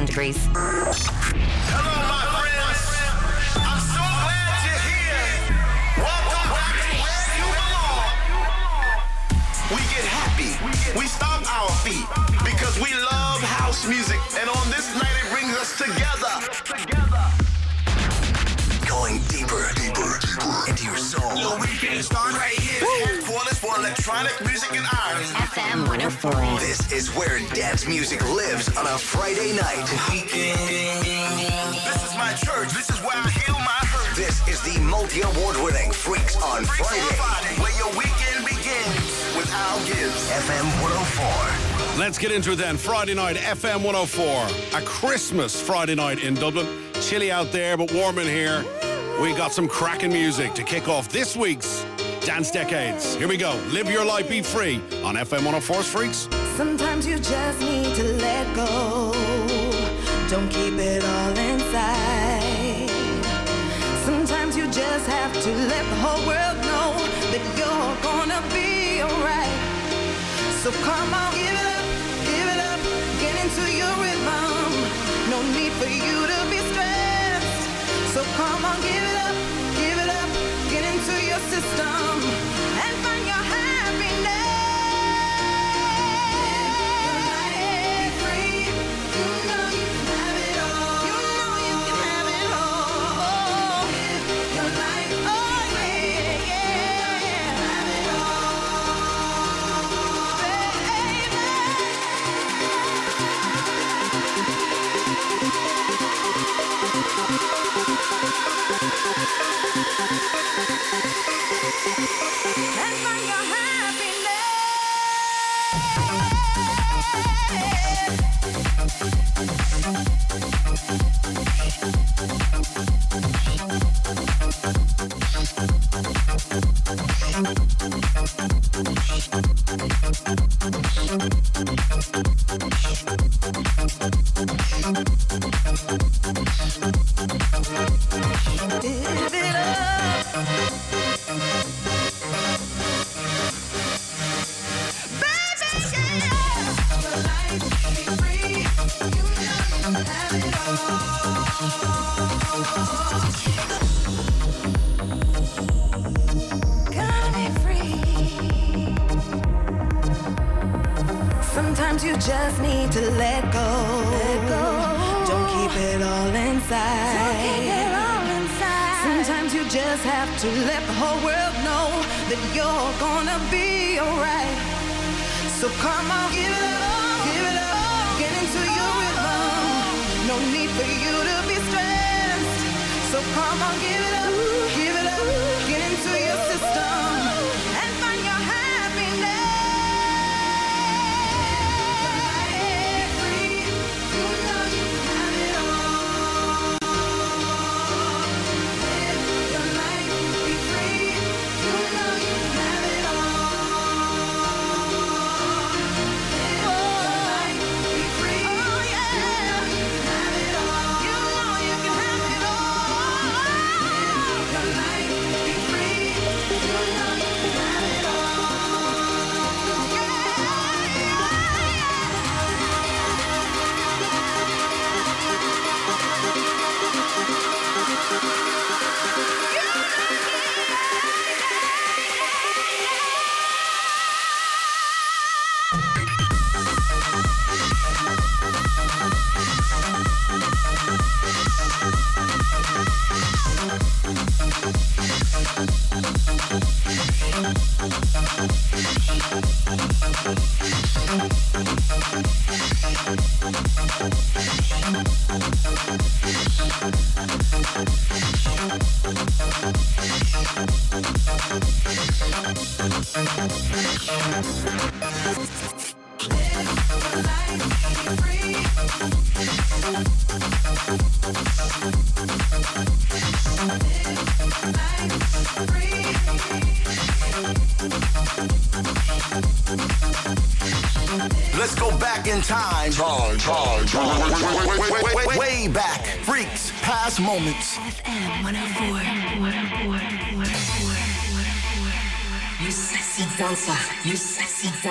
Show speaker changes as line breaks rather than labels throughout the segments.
hand grease.
Hello, my friends. I'm so glad you're here. Welcome back to where you belong. We get happy. We stomp our feet because we love house music. And on this night, it brings us together. Going deeper, deeper, deeper into your soul. Your weekend start right here. Headquarters for electronic music in Ireland.
FM 104.
This is where dance music lives on a Friday night. This is my church. This is where I heal my hurt. This is the multi-award winning Freaks on
Freaks
Friday.
Friday.
Where your weekend begins with Al Gibbs. FM 104.
Let's get into it then. Friday night, FM 104. A Christmas Friday night in Dublin. Chilly out there, but warm in here. We got some cracking music to kick off this week's Dance Decades. Here we go. Live your life, be free on FM 104's Freaks.
Sometimes you just need to let go. Don't keep it all inside. Sometimes you just have to let the whole world know that you're gonna be alright. So come on, give it up, give it up, get into your rhythm. No need for you to be stressed. So come on, give it up, into your system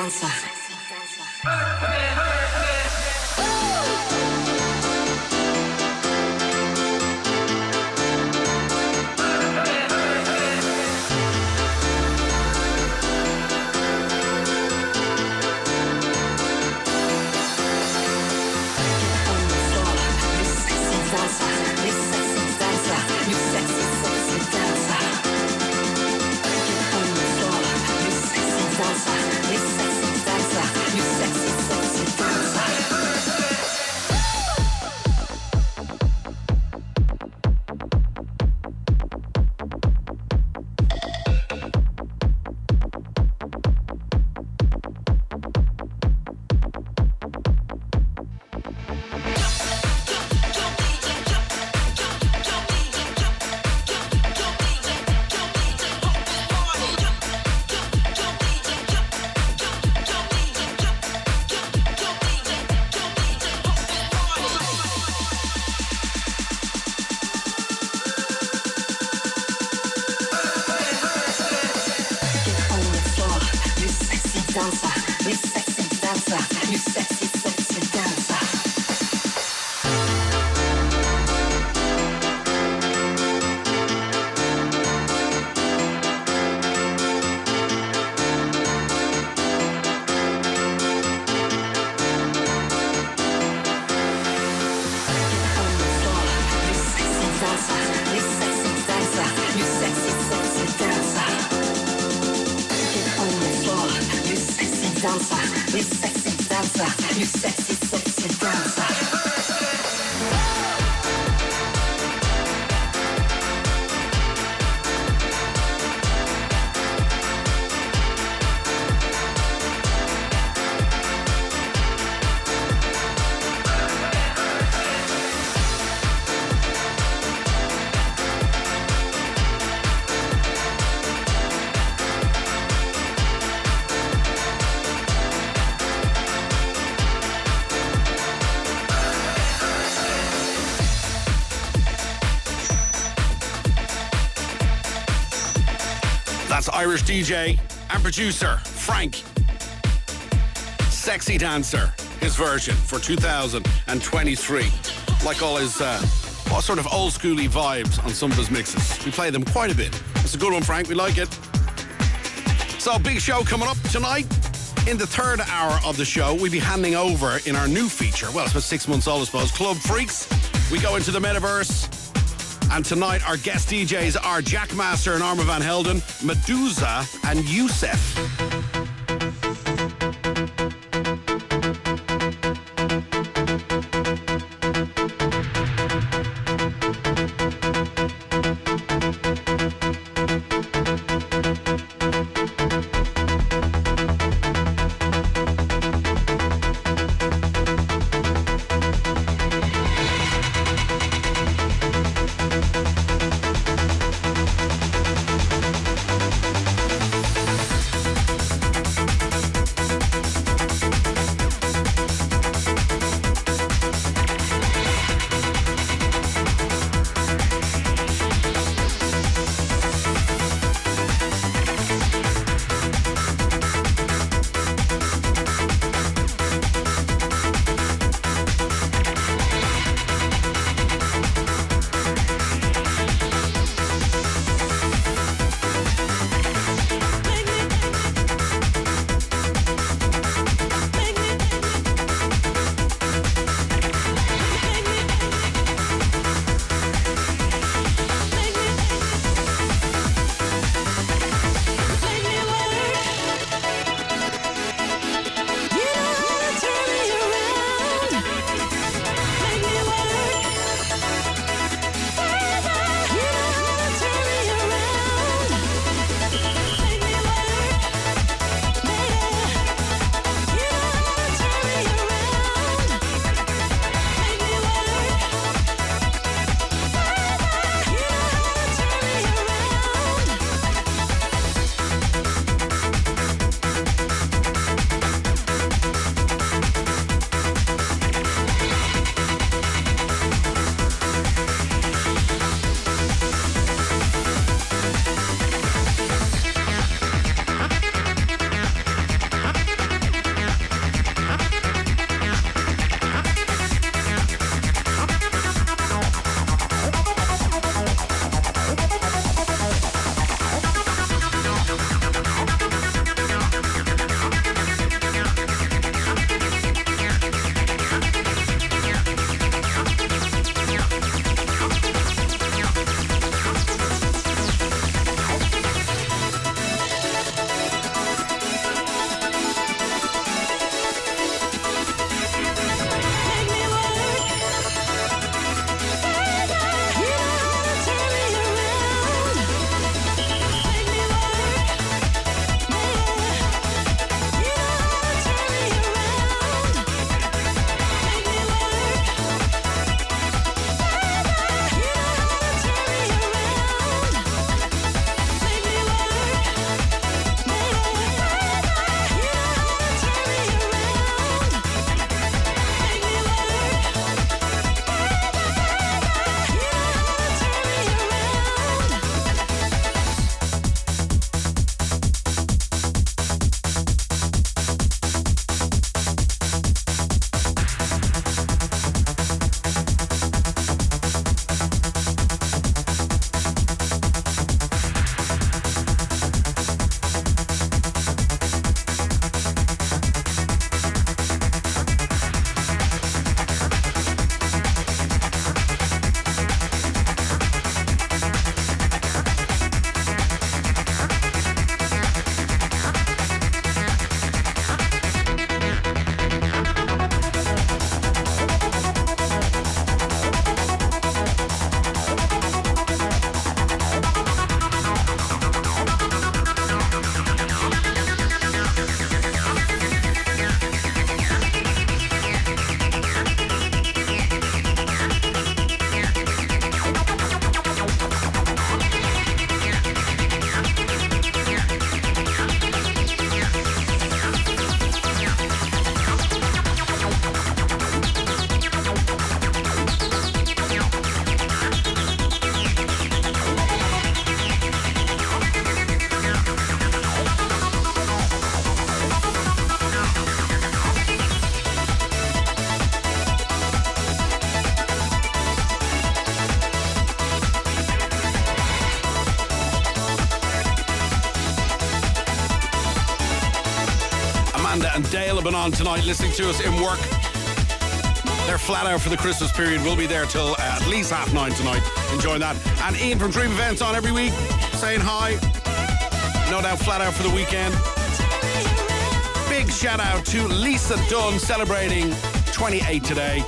sexy
Irish DJ and producer Frank. Sexy Dancer, his version for 2023. Like all his uh, sort of old schooly vibes on some of his mixes. We play them quite a bit. It's a good one, Frank. We like it. So, big show coming up tonight. In the third hour of the show, we'll be handing over in our new feature. Well, it's about six months old, I suppose. Club Freaks. We go into the metaverse. And tonight, our guest DJs are Jackmaster and Armand Van Helden, Meduza, and Yousef. On tonight listening to us in work. They're flat out for the Christmas period. We'll be there till uh, at least half nine tonight, enjoying that. And Ian from Dream Events on every week, saying hi. No doubt flat out for the weekend. Big shout out to Lisa Dunn celebrating 28 today.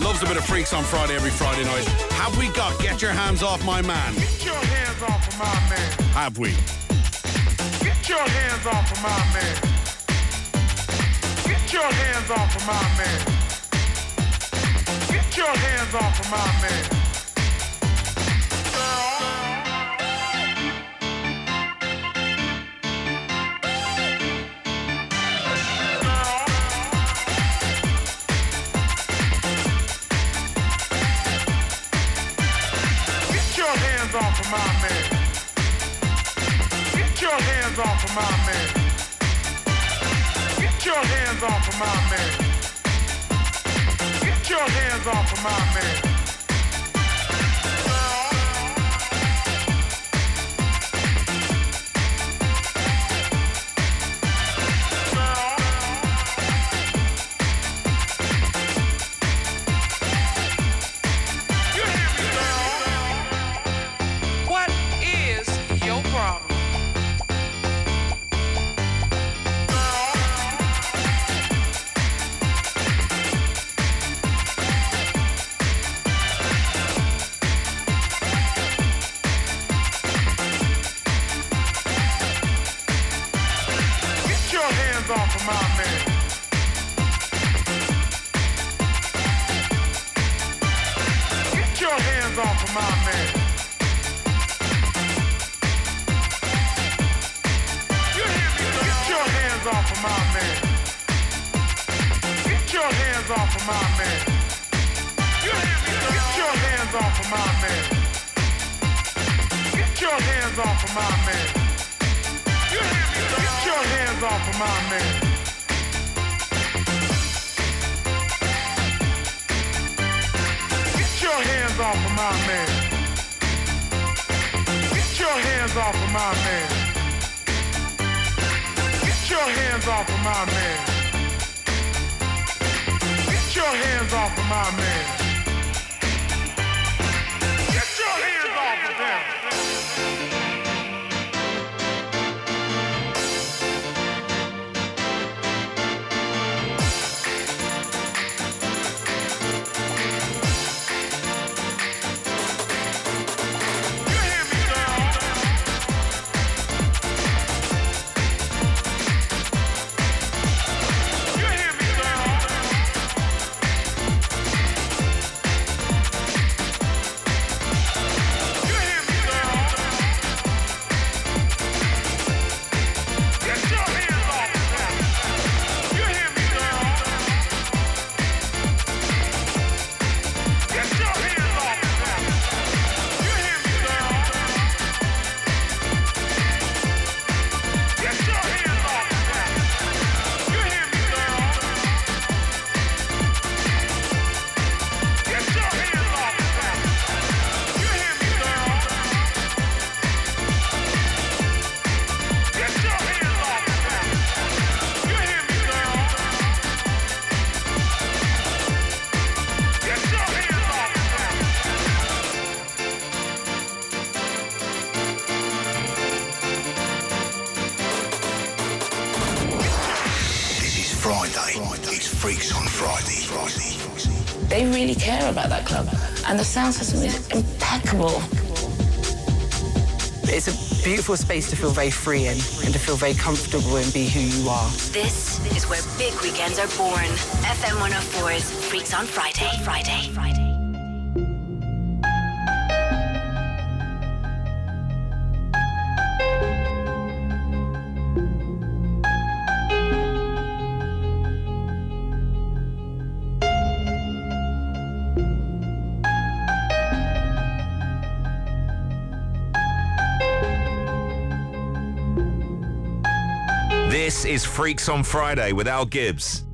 Loves a bit of freaks on Friday every Friday night. Have we got Get Your Hands Off My Man?
Get your hands off of my man.
Have we?
Get your hands off of my man. Get your hands off of my man. Get your hands off of my man. Get your hands off of my man. Get your hands off of my man. Get your hands off of my man. Get your hands off of my man.
Care about that club. And the sound system is impeccable.
It's a beautiful space to feel very free in and to feel very comfortable and be who you are.
This is where big weekends are born. FM 104's Freaks on Friday. Friday. Friday.
Freaks on Friday with Al Gibbs.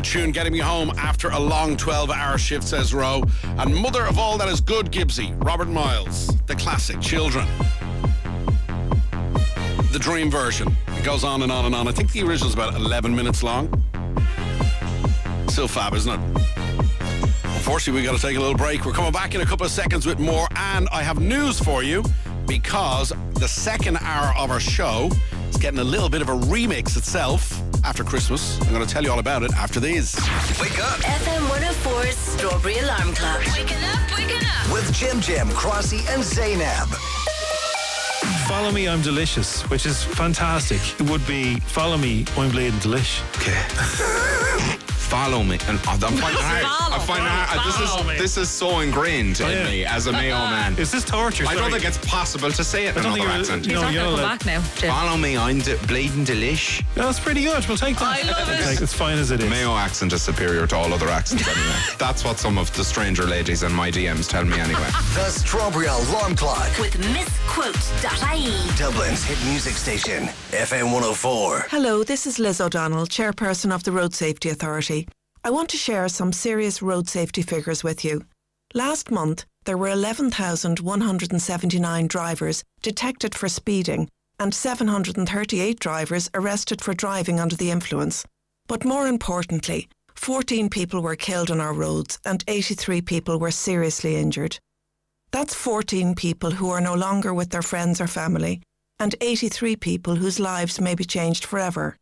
Absolute tune, getting me home after a long 12 hour shift, says Roe. And mother of all that is good, Gibbsy, Robert Miles, the classic, Children. The dream version. It goes on and on and on. I think the original's about 11 minutes long. Still fab, isn't it? Unfortunately, we've got to take a little break. We're coming back in a couple of seconds with more, and I have news for you because the second hour of our show is getting a little bit of a remix itself after Christmas. I'm going to tell you all about it after these.
Wake up
FM 104's Strawberry Alarm Clock. Waking up, waking up.
with Jim Jim, Crossy, and Zainab.
Follow me, I'm delicious, which is fantastic. It would be follow me, I'm bleeding delish.
Okay. Follow me, and I find it hard. I find it hard. This is this is so ingrained oh, in
yeah.
me as a Mayo uh, man.
Is this torture?
I don't think it's possible to say it in another
you're-
accent.
no, He's not you're gonna come
back now, Jim.
Follow me, I'm de- bleeding delish.
That's pretty good. We'll take that.
I love it.
take- It's fine as it is.
Mayo accent is superior to all other accents anyway. That's what some of the stranger ladies in my DMs tell me anyway.
The Strawberry Alarm Clock.
With misquote.ie.
Dublin's hit music station, FM 104.
Hello, this is Liz O'Donnell, chairperson of the Road Safety Authority. I want to share some serious road safety figures with you. Last month, there were 11,179 drivers detected for speeding and 738 drivers arrested for driving under the influence. But more importantly, 14 people were killed on our roads and 83 people were seriously injured. That's 14 people who are no longer with their friends or family, and 83 people whose lives may be changed forever.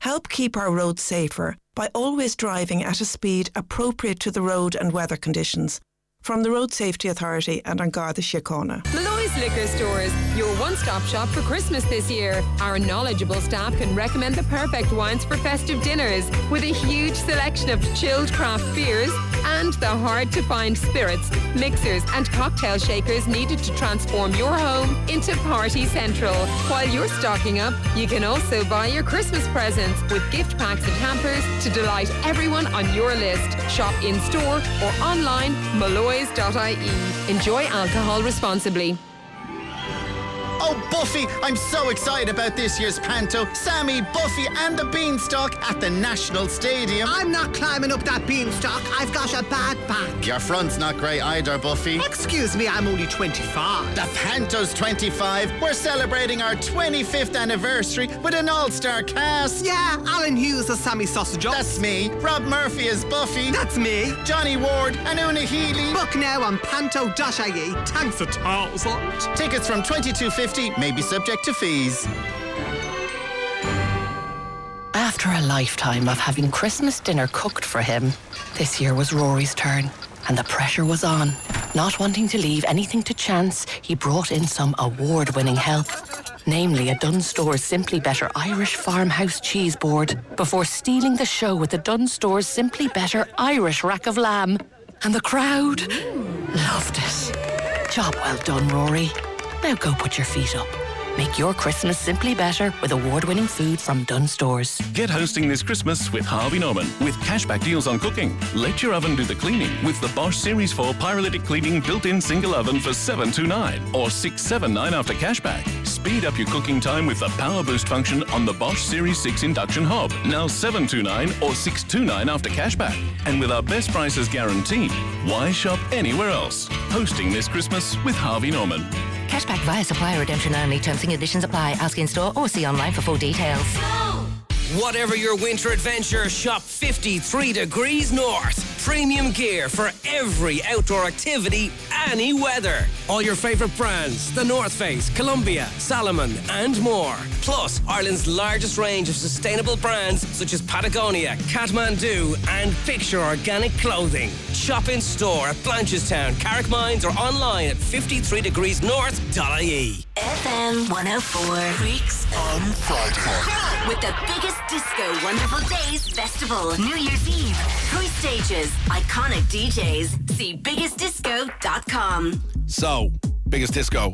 Help keep our roads safer by always driving at a speed appropriate to the road and weather conditions. From the Road Safety Authority and An Garda Síochána.
Liquor Stores, your one stop shop for Christmas this year. Our knowledgeable staff can recommend the perfect wines for festive dinners with a huge selection of chilled craft beers and the hard to find spirits, mixers, and cocktail shakers needed to transform your home into Party Central. While you're stocking up, you can also buy your Christmas presents with gift packs and hampers to delight everyone on your list. Shop in store or online, molloys.ie. Enjoy alcohol responsibly.
Oh, Buffy, I'm so excited about this year's Panto. Sammy, Buffy, and the Beanstalk at the National Stadium.
I'm not climbing up that beanstalk. I've got a bad back.
Your front's not great either, Buffy.
Excuse me, I'm only 25.
The Panto's 25. We're celebrating our 25th anniversary with an all-star cast.
Yeah, Alan Hughes as Sammy Sausage.
That's me. Rob Murphy as Buffy.
That's me.
Johnny Ward and Una Healy.
Book now on panto.ie. Thanks a thousand.
Tickets from 22.50 may be subject to fees.
After a lifetime of having Christmas dinner cooked for him, this year was Rory's turn, and the pressure was on. Not wanting to leave anything to chance, he brought in some award winning help, namely a Dunnes Stores Simply Better Irish Farmhouse cheese board, before stealing the show with the Dunnes Stores Simply Better Irish rack of lamb. And the crowd loved it. Job well done, Rory. Now go put your feet up. Make your Christmas simply better with award winning food from Dunnes Stores.
Get hosting this Christmas with Harvey Norman with cashback deals on cooking. Let your oven do the cleaning with the Bosch Series 4 pyrolytic cleaning built-in single oven for 729 or 679 after cashback. Speed up your cooking time with the Power Boost function on the Bosch Series 6 induction hob. Now 729 or 629 after cashback. And with our best prices guaranteed, why shop anywhere else? Hosting this Christmas with Harvey Norman.
Cashback via supplier redemption only. Terms and conditions apply. Ask in store or see online for full details.
Whatever your winter adventure, shop 53 degrees north. Premium gear for every outdoor activity, any weather. All your favorite brands The North Face, Columbia, Salomon, and more. Plus, Ireland's largest range of sustainable brands such as Patagonia, Kathmandu, and Picture Organic Clothing. Shop in store at Blanchardstown, Carrickmines, or online at 53degreesnorth.ie.
FM 104. Freaks on Friday. With the biggest disco Wonderful Days Festival. New Year's Eve. Three stages. Iconic DJs. See biggestdisco.com.
So, Biggest Disco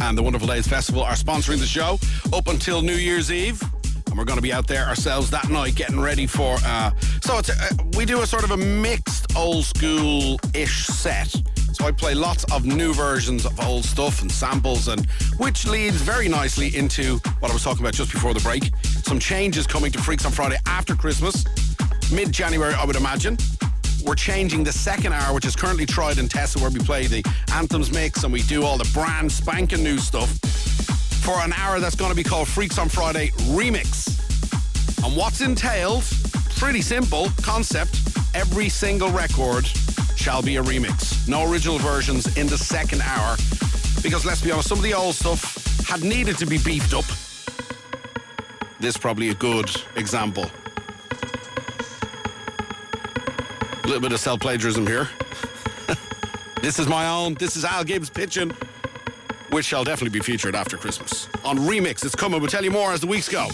and the Wonderful Days Festival are sponsoring the show up until New Year's Eve. And we're going to be out there ourselves that night getting ready for. Uh, so it's a, we do a sort of a mixed old school ish set. So I play lots of new versions of old stuff and samples, and which leads very nicely into what I was talking about just before the break. Some changes coming to Freaks on Friday after Christmas. mid January, I would imagine. We're changing the second hour, which is currently tried and tested, where we play the anthems mix and we do all the brand spanking new stuff, for an hour that's going to be called Freaks on Friday Remix. And what's entailed? Pretty simple concept. Every single record shall be a remix. No original versions in the second hour. Because let's be honest, some of the old stuff had needed to be beefed up. This is probably a good example. A little bit of self plagiarism here. this is my own. This is Al Gibbs pitching, which shall definitely be featured after Christmas. On Remix, it's coming. We'll tell you more as the weeks go.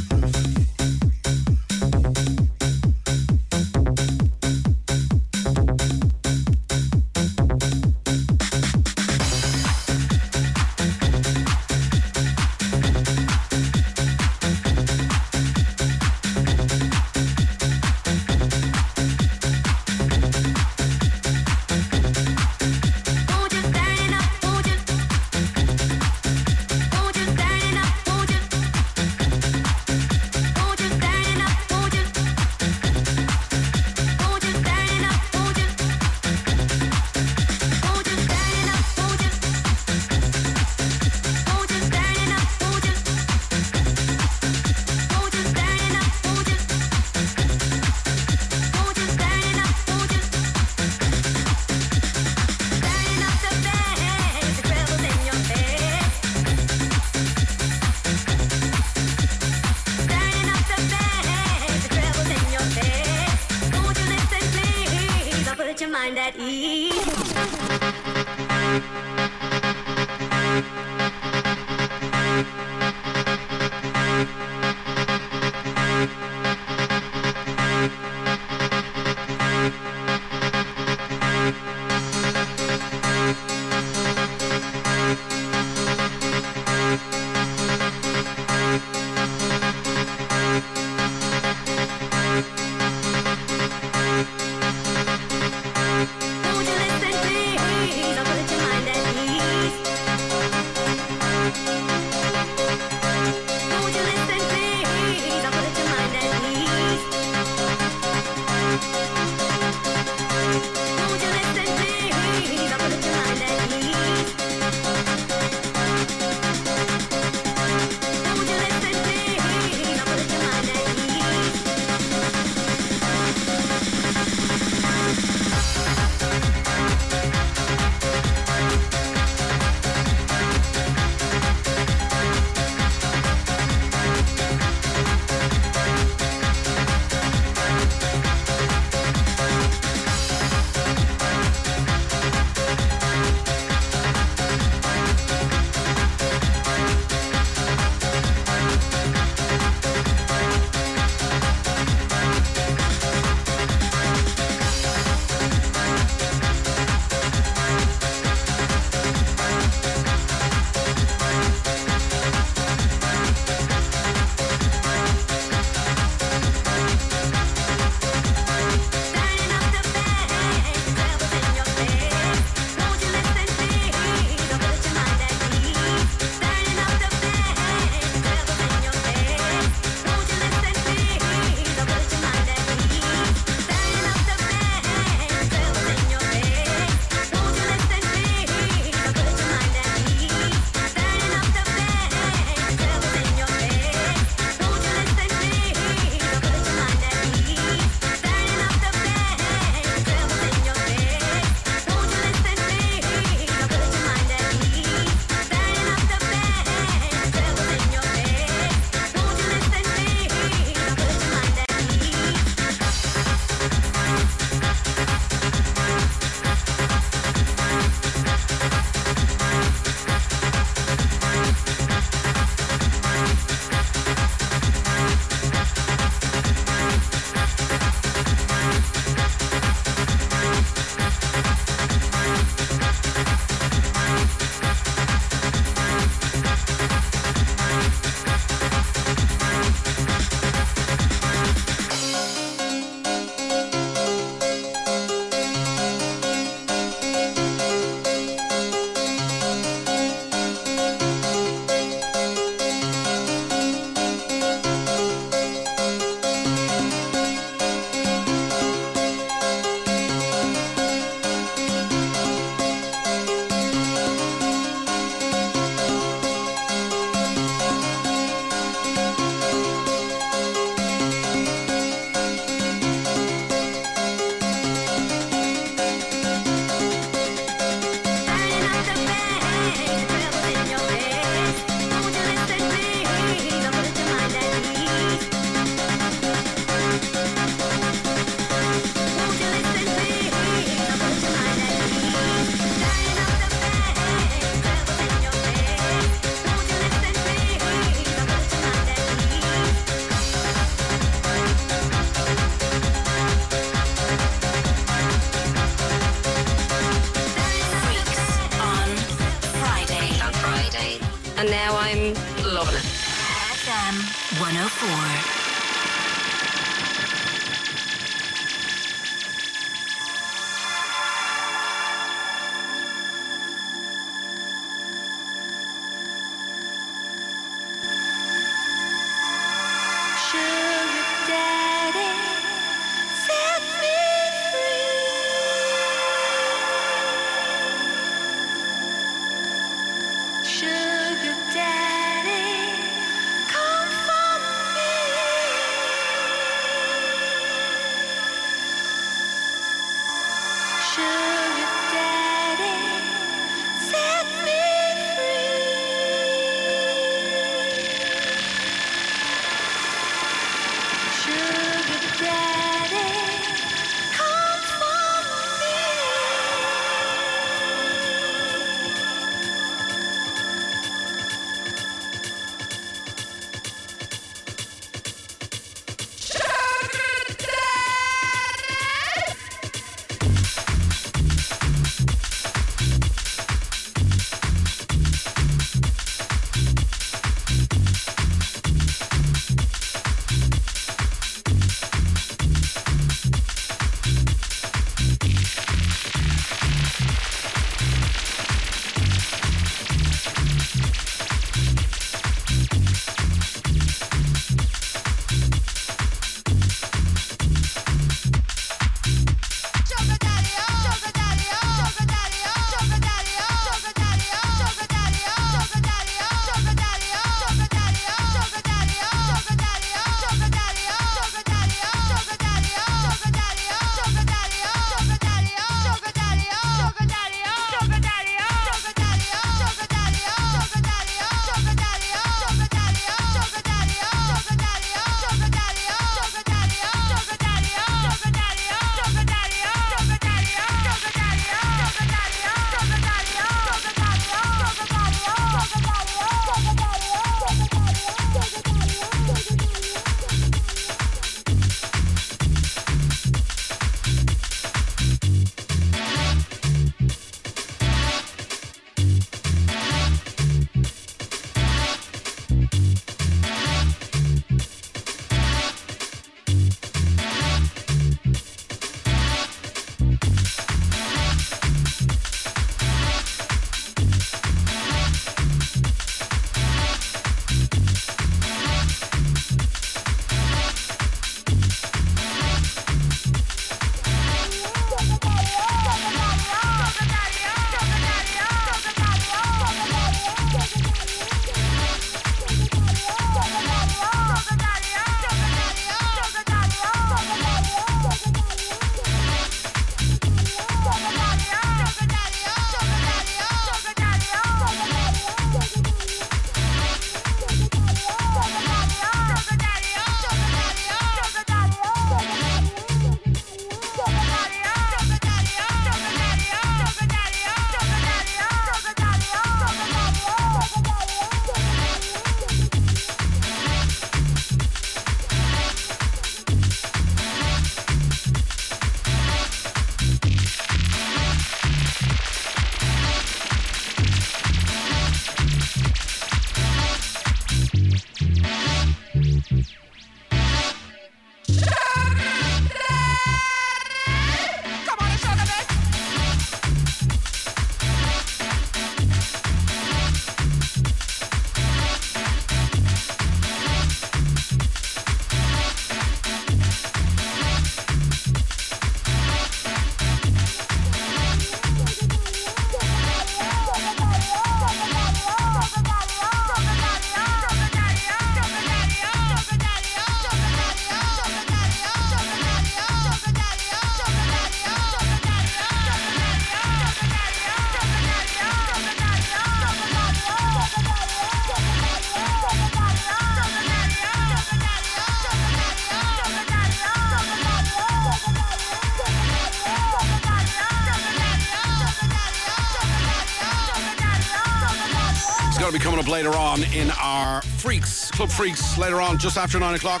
Coming up later on in our Freaks, Club Freaks, later on, just after 9 o'clock.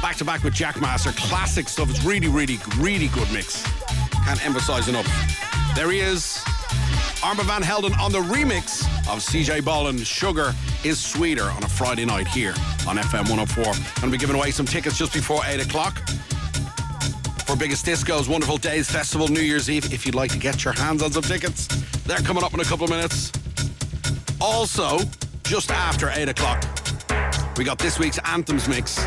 Back to back with Jack Jackmaster. Classic stuff. It's really, really, really good mix. Can't emphasize enough. There he is. Armand Van Helden on the remix of CJ Bolland. Sugar is sweeter on a Friday night here on FM 104. Going to be giving away some tickets just before 8 o'clock for Biggest Disco's Wonderful Days Festival New Year's Eve. If you'd like to get your hands on some tickets, they're coming up in a couple of minutes. Also, just after 8 o'clock, we got this week's Anthems mix.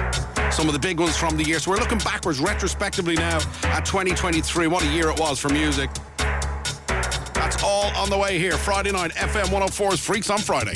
Some of the big ones from the year. So we're looking backwards retrospectively now at 2023. What a year it was for music. That's all on the way here. Friday night, FM 104's Freaks on Friday.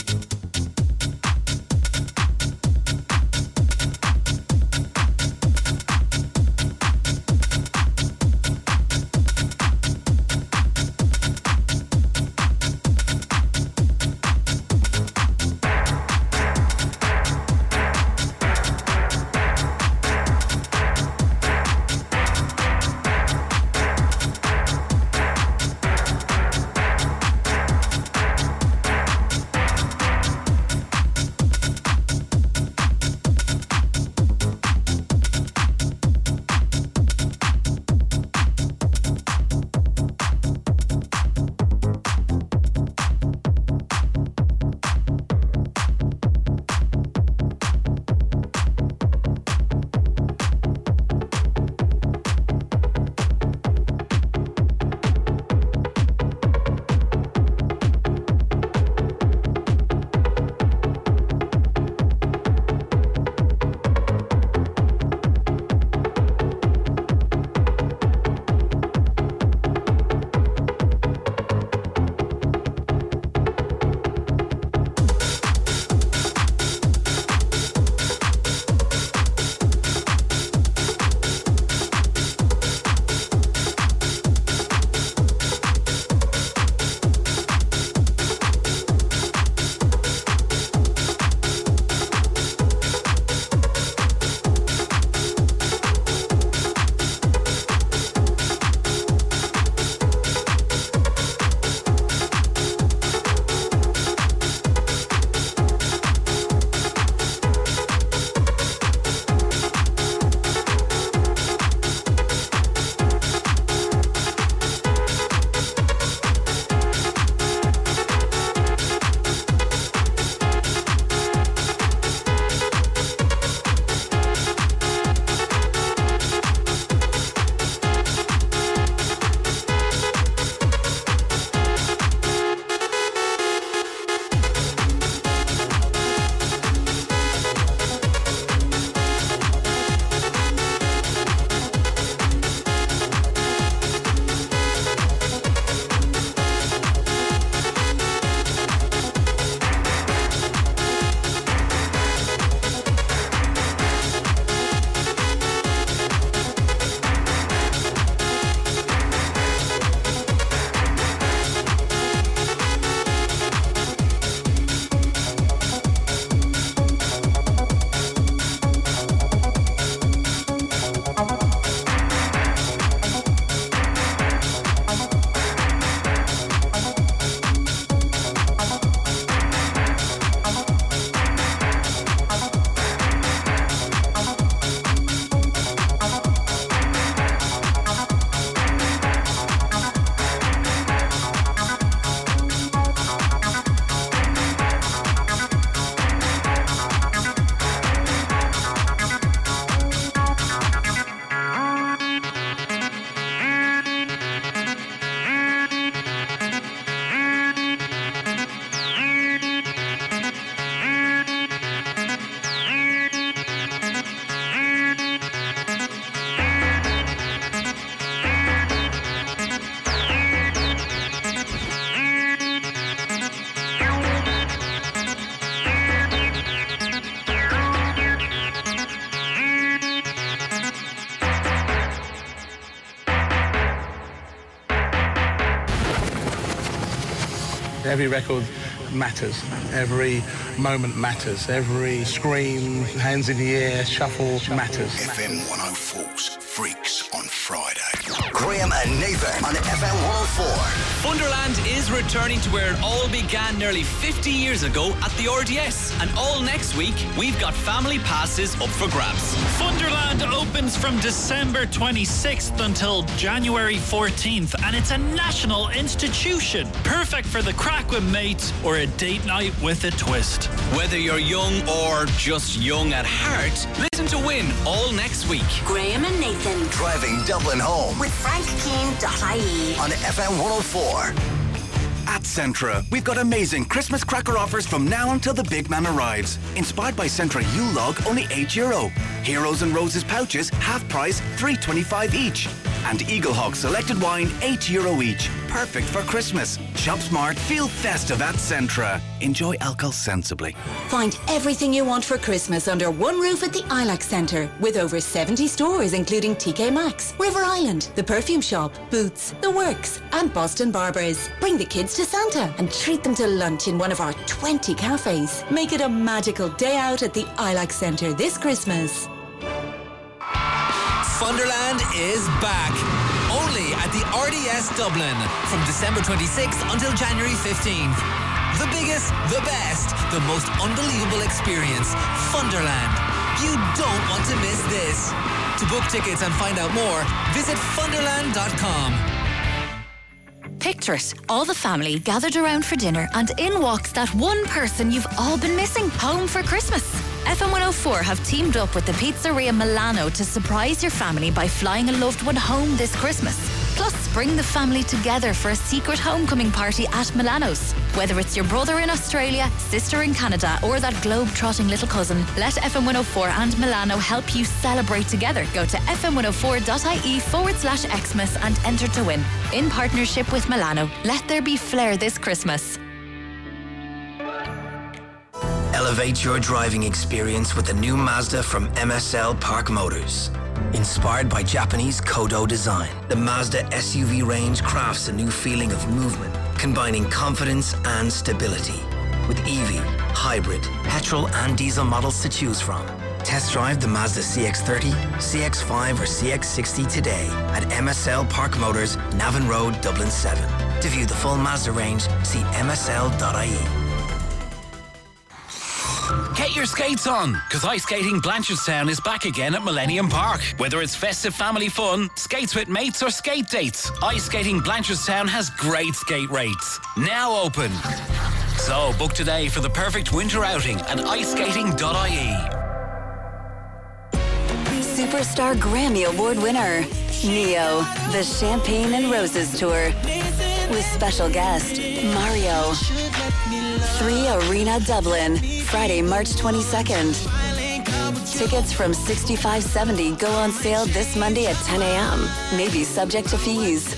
Every record matters. Every moment matters. Every scream, hands in the air, shuffle matters.
And Nathan on FM 104.
Funderland is returning to where it all began nearly 50 years ago at the RDS. And all next week, we've got family passes up for grabs.
Funderland opens from December 26th until January 14th, and it's a national institution. Perfect for the crack with mates or a date night with a twist.
Whether you're young or just young at heart, listen to Win all next week.
Graham and Nathan.
Driving Dublin home
With
On FM 104. At Centra, we've got amazing Christmas cracker offers from now until the big man arrives. Inspired by Centra Yule Log, only 8 euro. Heroes and Roses pouches, half price, 3.25 each. And Eaglehawk selected wine, 8 euro each. Perfect for Christmas. Shop smart, feel festive at Centra. Enjoy alcohol sensibly.
Find everything you want for Christmas under one roof at the ILAC Centre with over 70 stores including TK Maxx, River Island, The Perfume Shop, Boots, The Works and Boston Barbers. Bring the kids to Santa and treat them to lunch in one of our 20 cafes. Make it a magical day out at the ILAC Centre this Christmas.
Funderland is back. RDS Dublin from December 26th until January 15th. The biggest, the best, the most unbelievable experience. Funderland. You don't want to miss this. To book tickets and find out more, visit funderland.com.
Picture it, all the family gathered around for dinner, and in walks that one person you've all been missing home for Christmas. FM 104 have teamed up with the Pizzeria Milano to surprise your family by flying a loved one home this Christmas. Plus, bring the family together for a secret homecoming party at Milano's. Whether it's your brother in Australia, sister in Canada, or that globe-trotting little cousin, let FM 104 and Milano help you celebrate together. Go to fm104.ie forward slash Xmas and enter to win. In partnership with Milano, let there be flair this Christmas.
Elevate your driving experience with the new Mazda from MSL Park Motors. Inspired by Japanese Kodo design, the Mazda SUV range crafts a new feeling of movement, combining confidence and stability. With EV, hybrid, petrol, and diesel models to choose from. Test drive the Mazda CX-30, CX-5, or CX-60 today at MSL Park Motors, Navan Road, Dublin 7. To view the full Mazda range, see msl.ie.
Get your skates on, because ice skating Blanchardstown is back again at Millennium Park. Whether it's festive family fun, skates with mates, or skate dates, ice skating Blanchardstown has great skate rates. Now open. So book today for the perfect winter outing at iceskating.ie.
Superstar Grammy Award winner, Ne-Yo, the Champagne and Roses Tour. With special guest, Mario. 3 Arena Dublin, Friday, March 22nd. Tickets from 6570 go on sale this Monday at 10 a.m. Maybe subject to fees.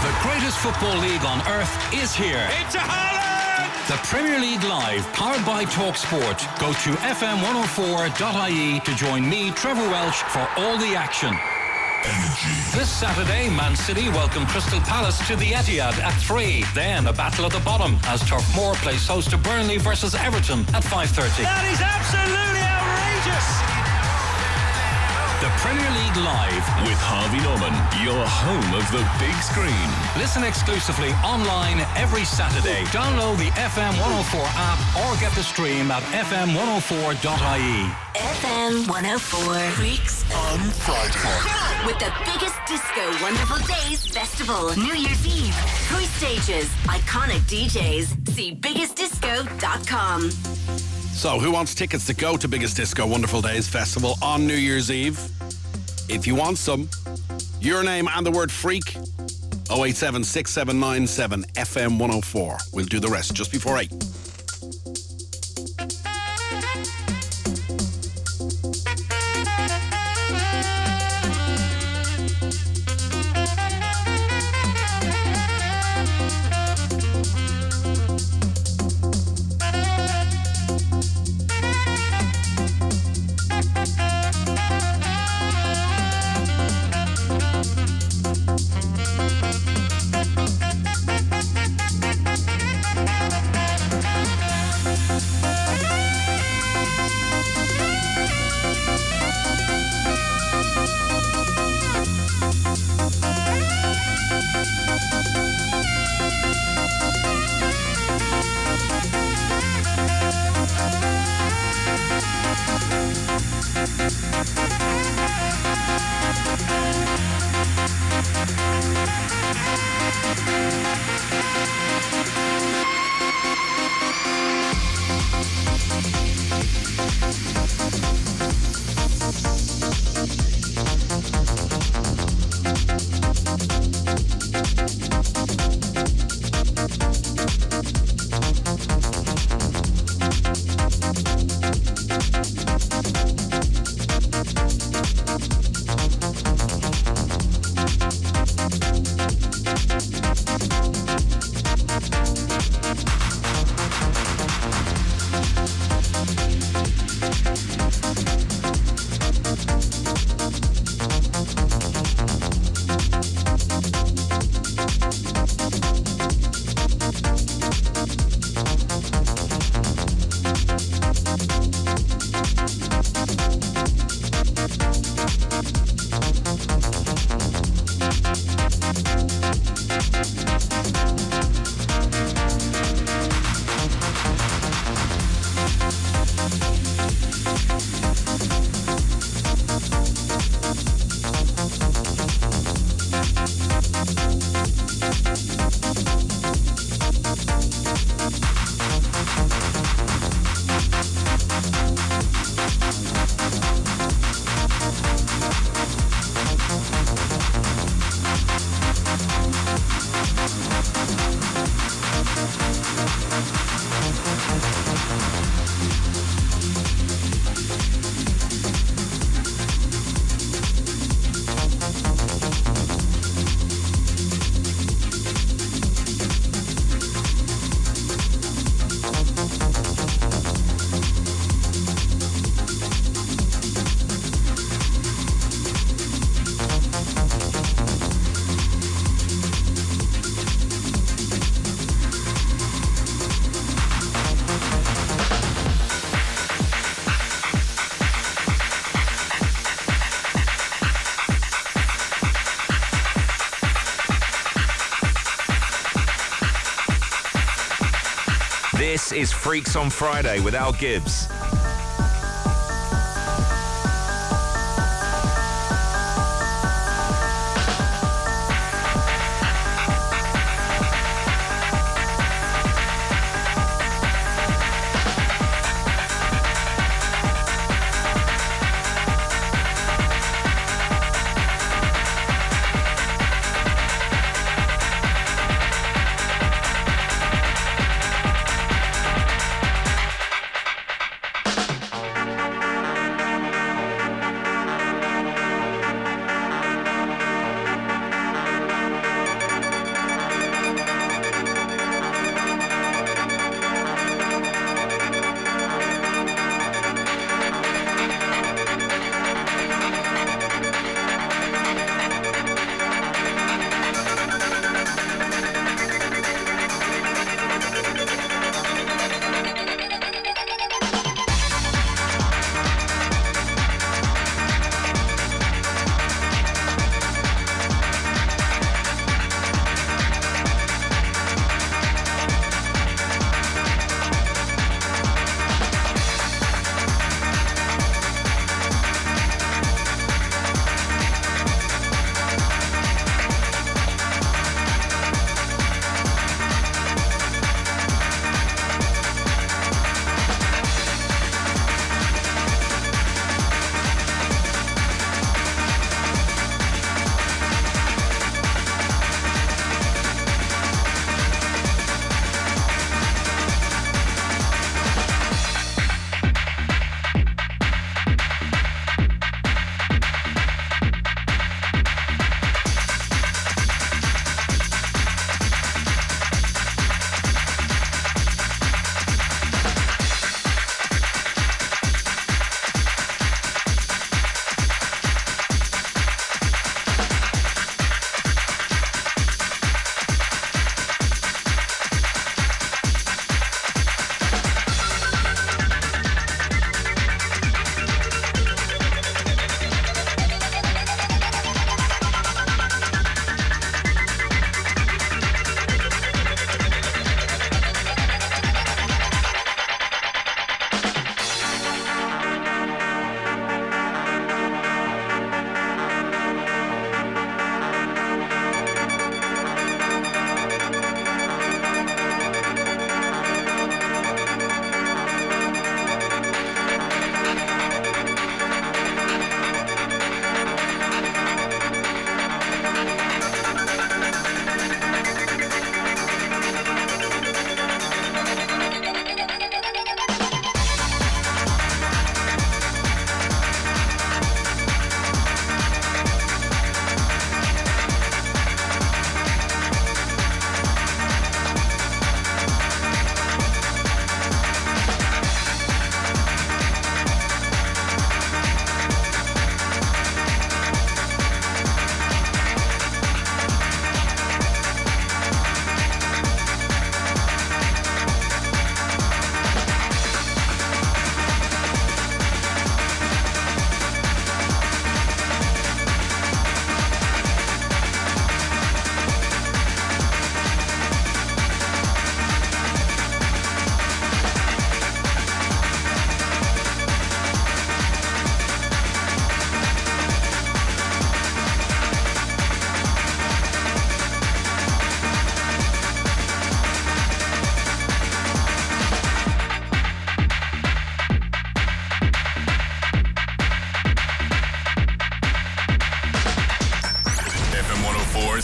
The greatest football league on earth is here. It's a The Premier League Live, powered by TalkSport. Go to fm104.ie to join me, Trevor Welch, for all the action. This Saturday, Man City welcome Crystal Palace to the Etihad at 3. Then a battle at the bottom as Turf Moor plays host to Burnley versus Everton at 5.30.
That is absolutely outrageous.
The Premier League Live
with Harvey Norman, your home of the big screen.
Listen exclusively online every Saturday. Download the FM 104 app or get the stream at fm104.ie.
FM 104. Freaks
on Friday.
With the biggest disco Wonderful Days Festival, New Year's Eve, three stages, iconic DJs. See biggestdisco.com.
So, who wants tickets to go to Biggest Disco Wonderful Days Festival on New Year's Eve? If you want some, your name and the word freak 087 6797 FM 104. We'll do the rest just before 8.
This is Freaks on Friday with Al Gibbs.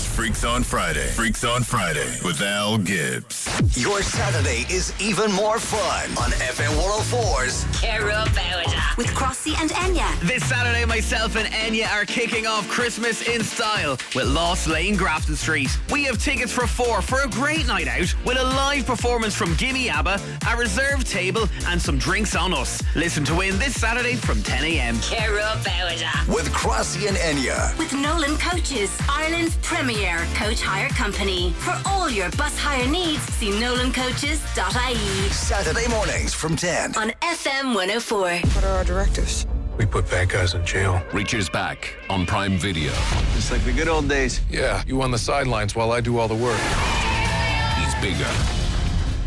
Freaks on Friday. Freaks on Friday with Al Gibbs.
Your Saturday is even more fun on FM 104's Carol
Carabao with Crossy and Enya.
This Saturday, myself and Enya are kicking off Christmas in style with Lost Lane Grafton Street. We have tickets for four for a great night out with a live performance from Gimme ABBA, a reserved table, and some drinks on us. Listen to win this Saturday from 10 a.m.
Carol Carabao
with Crossy and Enya.
with Nolan Coaches, Ireland's premier coach hire company. For all your bus hire needs, see nolancoaches.ie.
Saturday mornings from 10.
On FM 104.
What are our directives?
We put bad guys in jail.
Reacher's back on Prime Video.
It's like the good old days. Yeah, you on the sidelines while I do all the work.
He's bigger,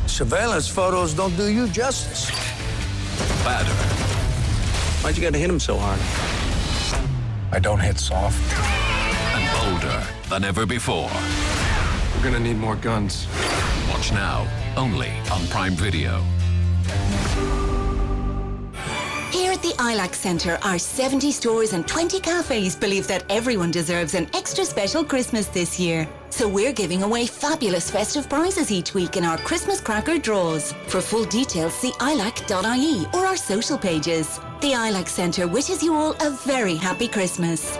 surveillance photos don't do you justice.
Badder.
Why'd you gotta hit him so hard?
I don't hit soft. And bolder than ever before.
We're gonna need more guns.
Watch now, only on Prime Video.
Here at the ILAC Centre, our 70 stores and 20 cafes believe that everyone deserves an extra special Christmas this year. So we're giving away fabulous festive prizes each week in our Christmas cracker draws. For full details, see ilac.ie or our social pages. The ILAC Centre wishes you all a very happy Christmas.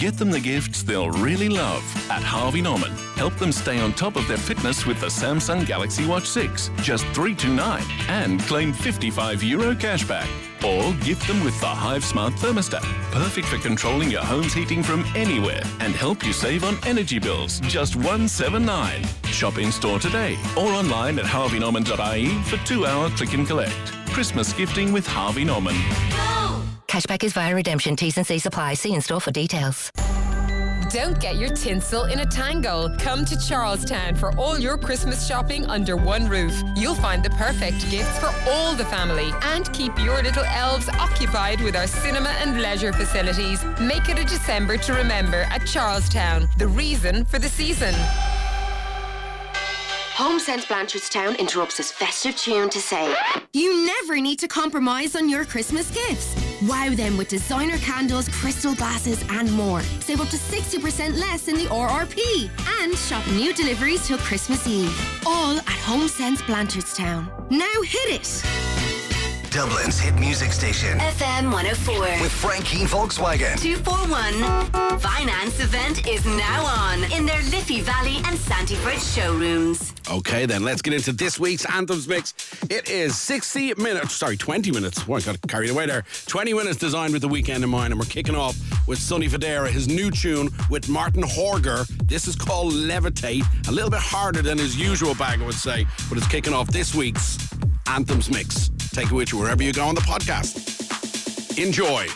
Get them the gifts they'll really love at Harvey Norman. Help them stay on top of their fitness with the Samsung Galaxy Watch 6, just 329, and claim 55 euro cashback. Or gift them with the Hive Smart Thermostat, perfect for controlling your home's heating from anywhere and help you save on energy bills, just 179. Shop in store today or online at harveynorman.ie for two-hour click and collect. Christmas gifting with Harvey Norman.
Cashback is via redemption. T's and C's apply. See in store for details.
Don't get your tinsel in a tangle. Come to Charlestown for all your Christmas shopping under one roof. You'll find the perfect gifts for all the family and keep your little elves occupied with our cinema and leisure facilities. Make it a December to remember at Charlestown, the reason for the season.
HomeSense Blanchardstown interrupts his festive tune to say,
You never need to compromise on your Christmas gifts. Wow them with designer candles, crystal glasses, and more. Save up to 60% less in the RRP. And shop new deliveries till Christmas Eve. All at HomeSense Blanchardstown. Now hit it!
Dublin's hit music station.
FM 104.
With Frank Keane Volkswagen.
241. Finance event is now on in their Liffey Valley and Sandyford showrooms.
Okay, then let's get into this week's Anthems mix. It is 60 minutes, sorry, 20 minutes. Oh, I got carried away there. 20 minutes designed with the weekend in mind, and we're kicking off with Sonny Fodera, his new tune with Martin Horger. This is called Levitate. A little bit harder than his usual bag, I would say, but it's kicking off this week's Anthems mix. Take it with you wherever you go on the podcast. Enjoy.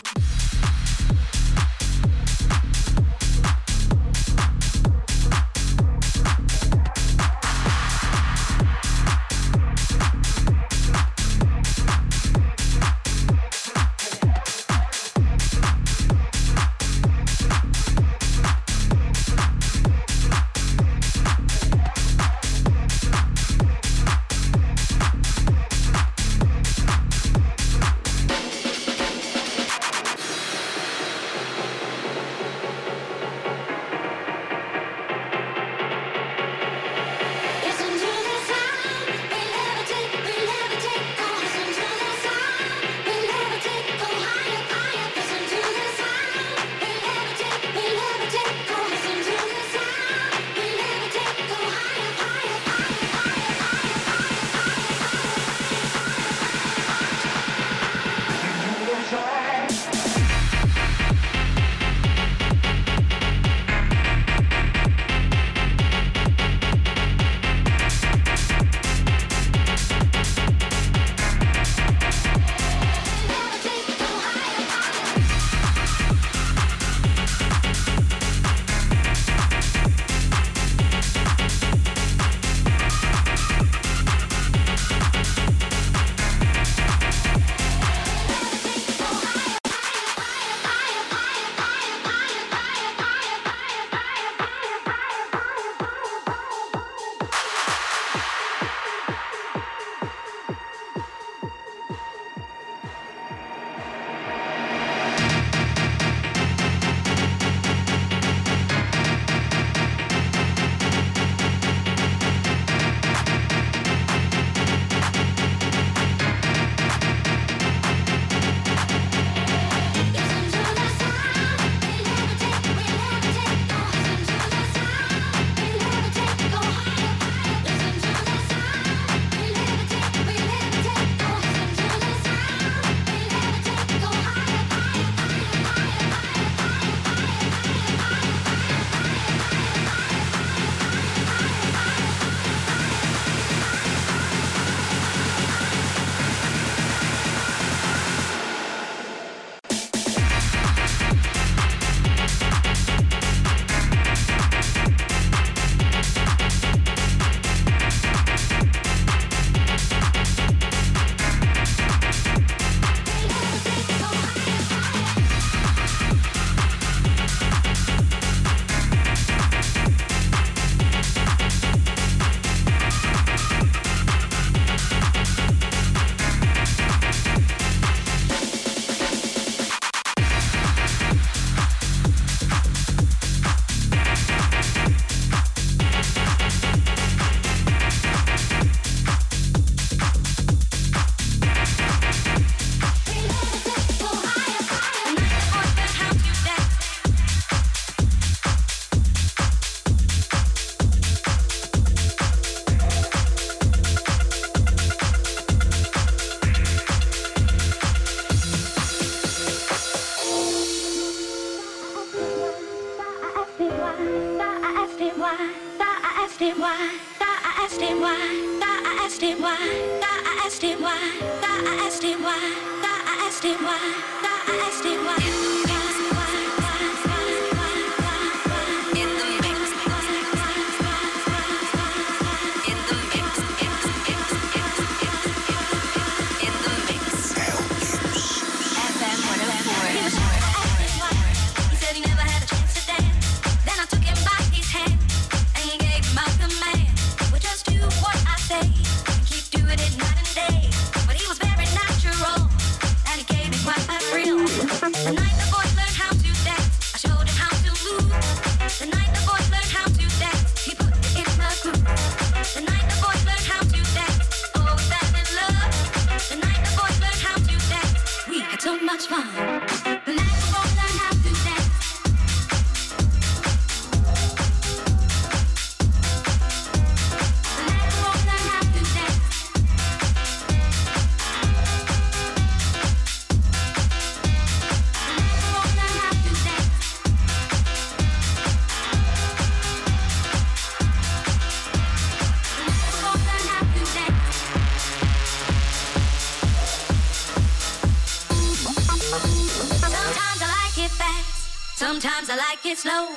it slow.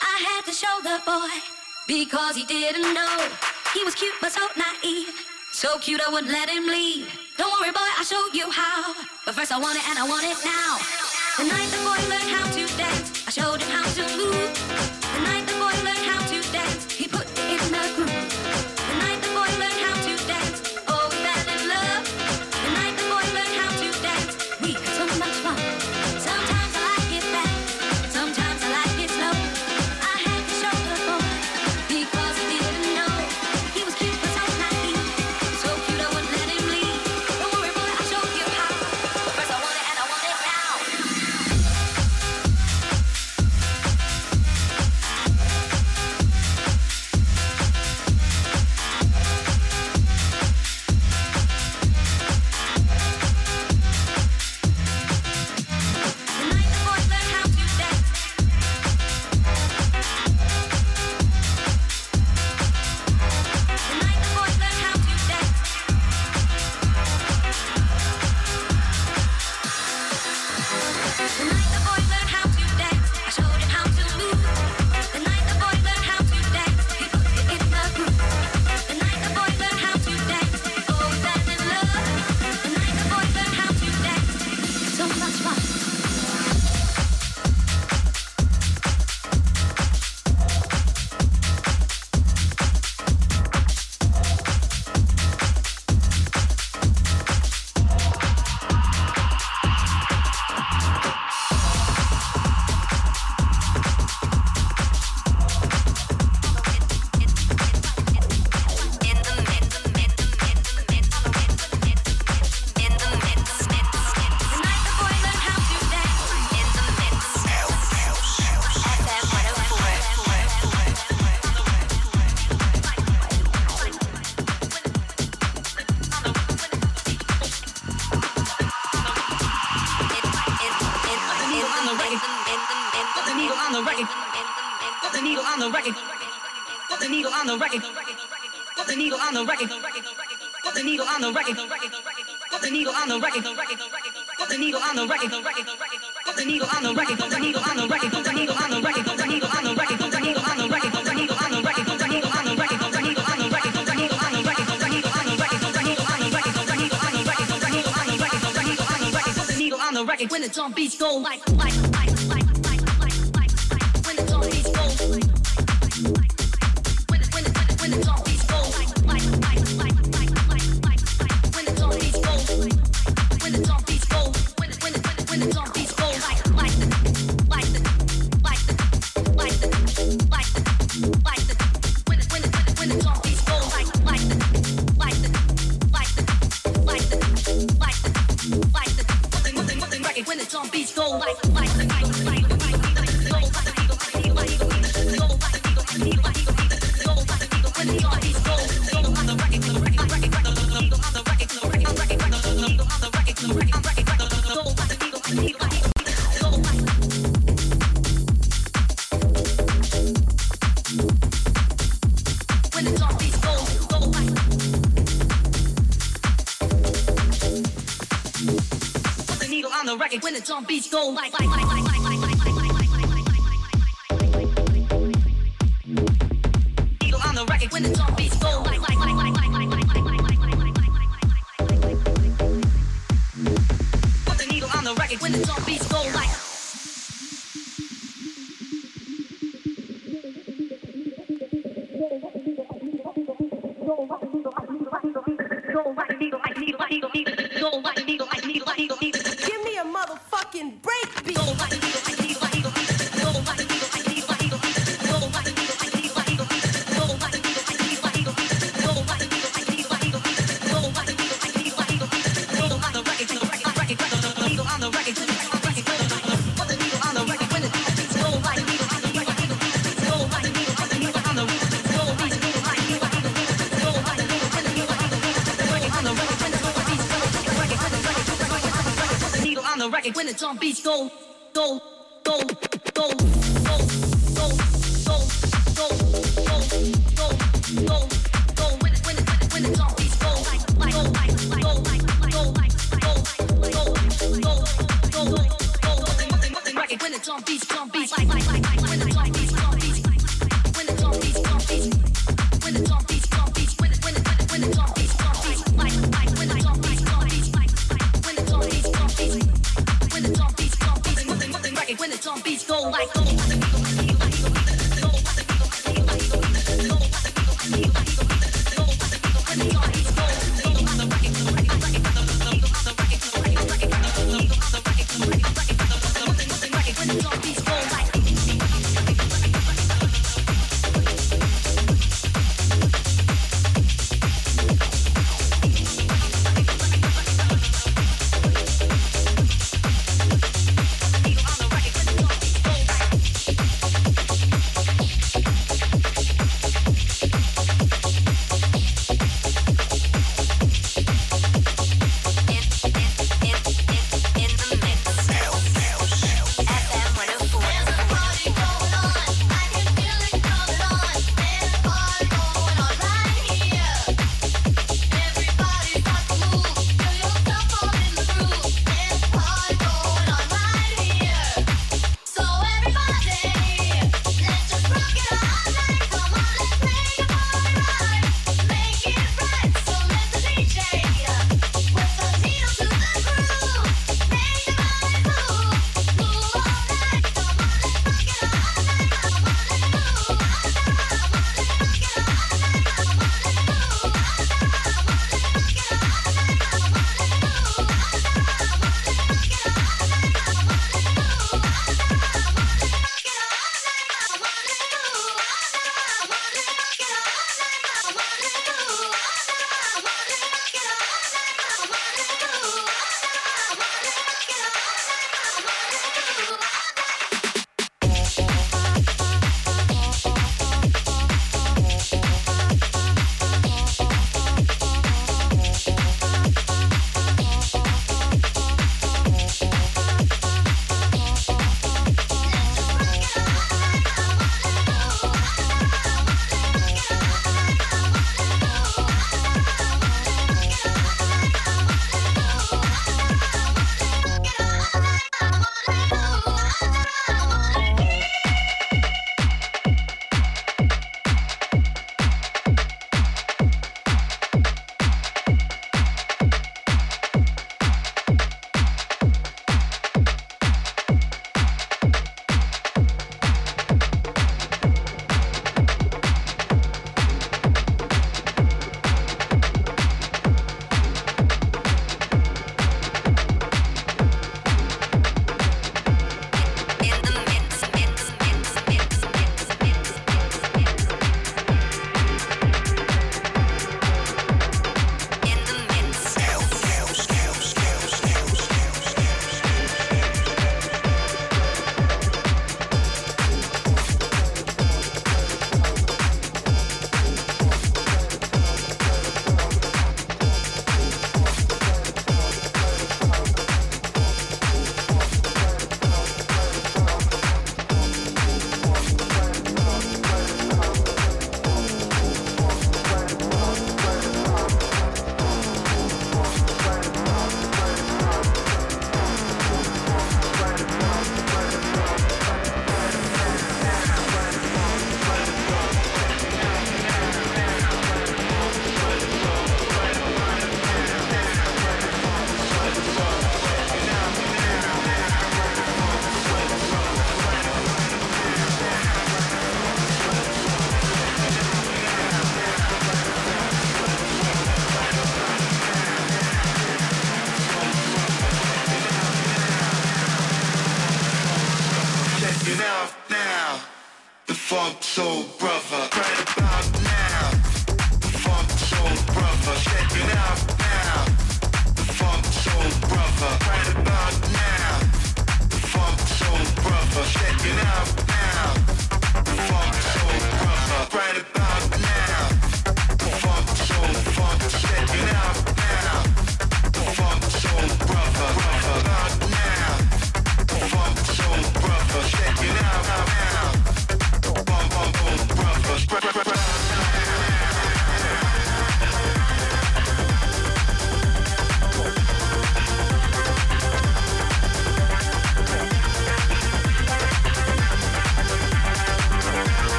I had to show the boy because he didn't know. He was cute but so naive. So cute I wouldn't let him leave. Don't worry, boy, I'll show you how. But first I want it and I want it now. The night the boy learned how to dance, I showed him how to move. Like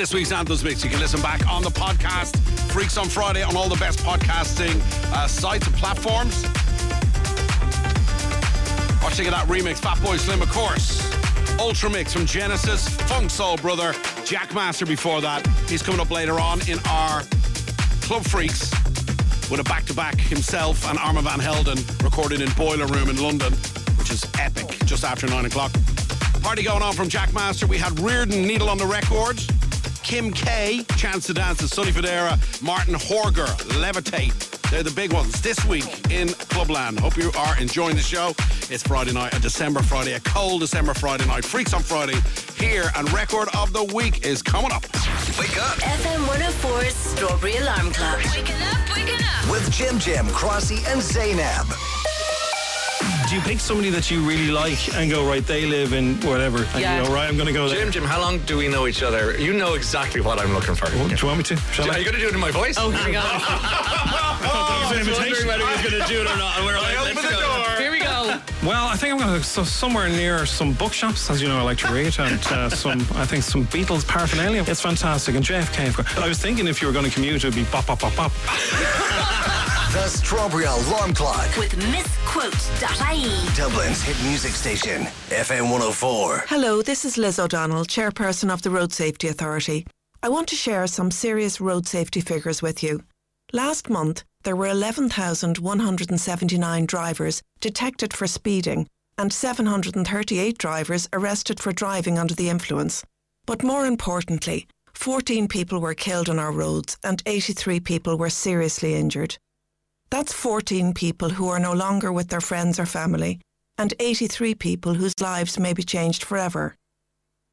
this week's Anthems Mix. You can listen back on the podcast. Freaks on Friday on all the best podcasting uh, sites and platforms. Or check out that remix, Fatboy Slim, of course. Ultra Mix from Genesis, Funk Soul Brother, Jackmaster before that. He's coming up later on in our Club Freaks with a back-to-back himself and Armand Van Helden recorded in Boiler Room in London, which is epic, just after nine o'clock. Party going on from Jackmaster. We had Reardon Needle on the record, Kim K, Chance to Dance, the Sonny Fodera, Martin Horger, Levitate, They're the big ones this week in Clubland. Hope you are enjoying the show. It's Friday night, a December Friday, a cold December Friday night. Freaks on Friday here, and record of the week is coming up.
Wake up
FM 104's Strawberry Alarm Clock. Waking up, waking up.
with Jim Jim, Crossy, and Zainab.
Do you pick somebody that you really like and go, right, they live in whatever, and
Yeah.
you go, right, I'm going to go there?
Jim, Jim, how long do we know each other? You know exactly what I'm looking for.
Oh, do you want me to? Shall
Are
I?
you going to do it in my voice?
Oh, here we go.
I was wondering whether he was going to do it or not. And we're like,
Well, I think I'm going to so somewhere near some bookshops, as you know, I like to read, and uh, some, I think, some Beatles paraphernalia. It's fantastic. And JFK, of course. I was thinking if you were going to commute, it would be bop, bop, bop, bop.
The Strawberry Alarm Clock.
With misquote.ie.
Dublin's hit music station, FM 104.
Hello, this is Liz O'Donnell, chairperson of the Road Safety Authority. I want to share some serious road safety figures with you. Last month, there were 11,179 drivers detected for speeding and 738 drivers arrested for driving under the influence. But more importantly, 14 people were killed on our roads and 83 people were seriously injured. That's 14 people who are no longer with their friends or family, and 83 people whose lives may be changed forever.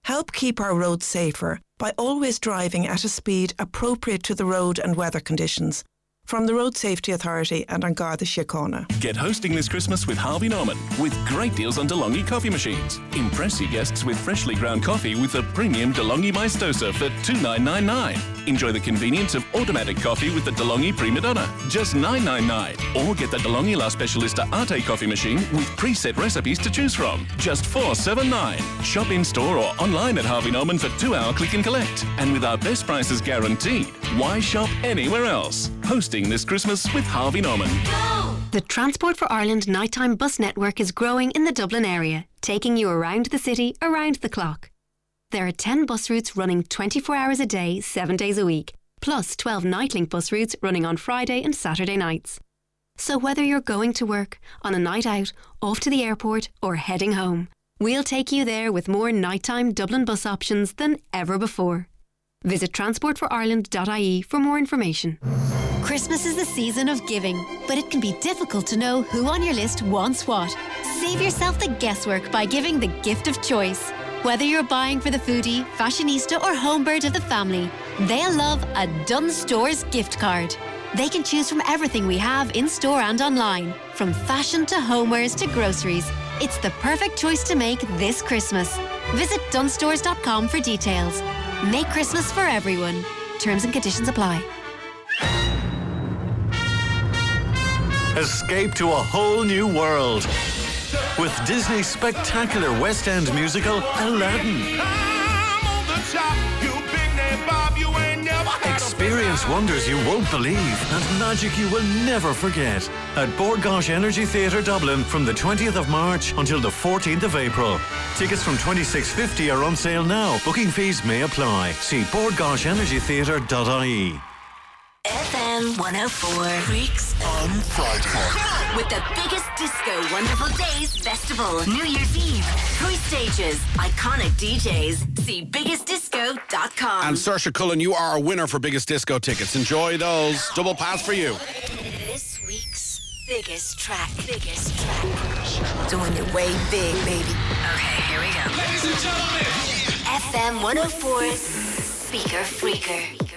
Help keep our roads safer by always driving at a speed appropriate to the road and weather conditions. From the Road Safety Authority and An Garda Síochána.
Get hosting this Christmas with Harvey Norman with great deals on DeLonghi coffee machines. Impress your guests with freshly ground coffee with the premium DeLonghi Maestosa for 2,999. Enjoy the convenience of automatic coffee with the DeLonghi Prima Donna, just $9.99. Or get the DeLonghi La Specialista Arte coffee machine with preset recipes to choose from, just $4.79. Shop in store or online at Harvey Norman for two-hour click and collect. And with our best prices guaranteed, why shop anywhere else? Hosting this Christmas with Harvey Norman.
The Transport for Ireland nighttime bus network is growing in the Dublin area, taking you around the city around the clock. There are 10 bus routes running 24 hours a day, 7 days a week, plus 12 nightlink bus routes running on Friday and Saturday nights. So whether you're going to work, on a night out, off to the airport, or heading home, we'll take you there with more nighttime Dublin bus options than ever before. Visit transportforireland.ie for more information.
Christmas is the season of giving, but it can be difficult to know who on your list wants what. Save yourself the guesswork by giving the gift of choice. Whether you're buying for the foodie, fashionista, or homebird of the family, they'll love a Dunnes Stores gift card. They can choose from everything we have in store and online, from fashion to homewares to groceries. It's the perfect choice to make this Christmas. Visit dunnesstores.com for details. Make Christmas for everyone. Terms and conditions apply.
Escape to a whole new world with Disney's spectacular West End musical Aladdin. Experience wonders you won't believe and magic you will never forget at Bord Gáis Energy Theatre Dublin from the 20th of March until the 14th of April. Tickets from 26.50 are on sale now. Booking fees may apply. See bordgaisenergytheatre.ie.
FM 104. Freaks on Friday. With the biggest disco Wonderful Days Festival. New Year's Eve. Three stages. Iconic DJs. See biggestdisco.com.
And Saoirse Cullen, you are a winner for Biggest Disco tickets. Enjoy those. Double pass for you.
This week's biggest track. Biggest track. Doing it way big, baby. Okay, here we go. Ladies and gentlemen. FM 104's Speaker Freaker.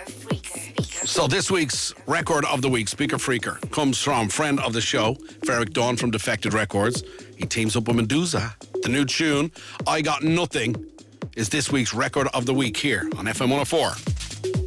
So this week's record of the week, Speaker Freaker, comes from friend of the show, Ferreck Dawn from Defected Records. He teams up with Meduza. The new tune, I Got Nothing, is this week's record of the week here on FM 104.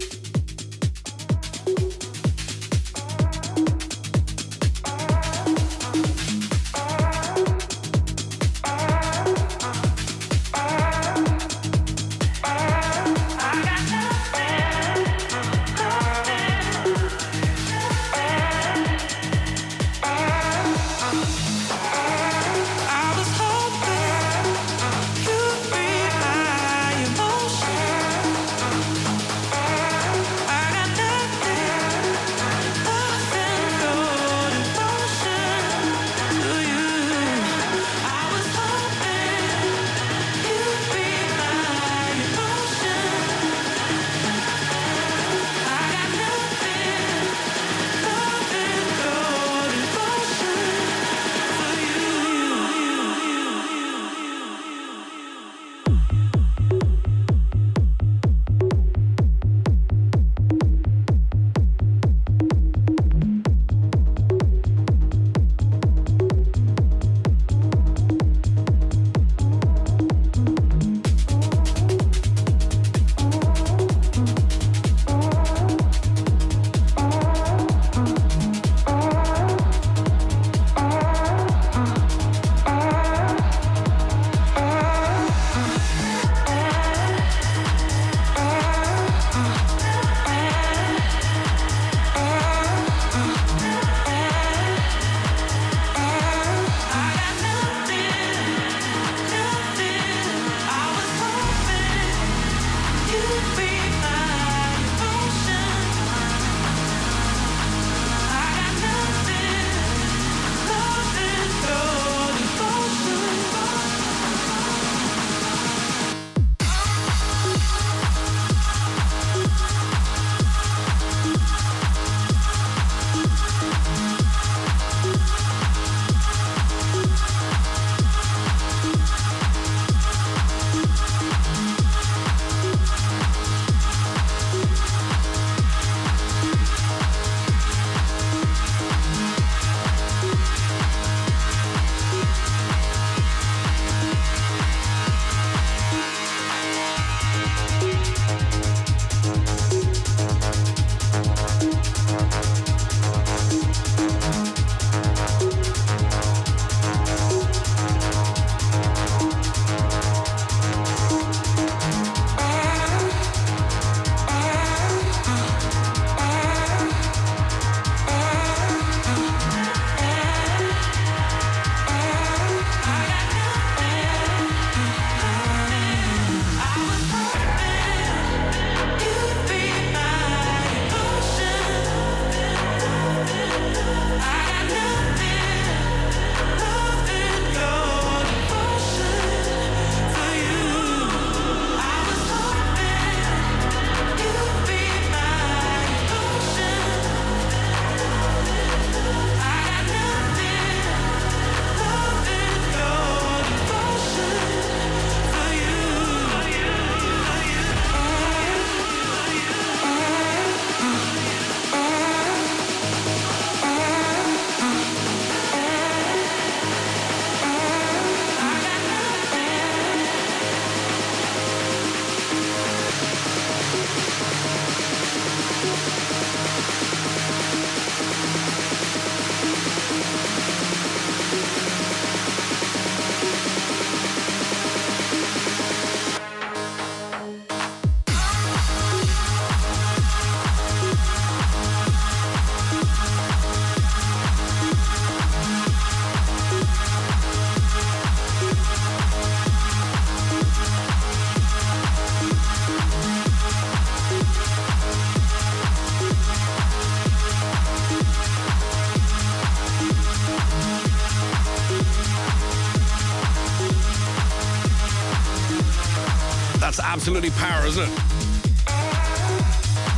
Absolutely power, isn't it?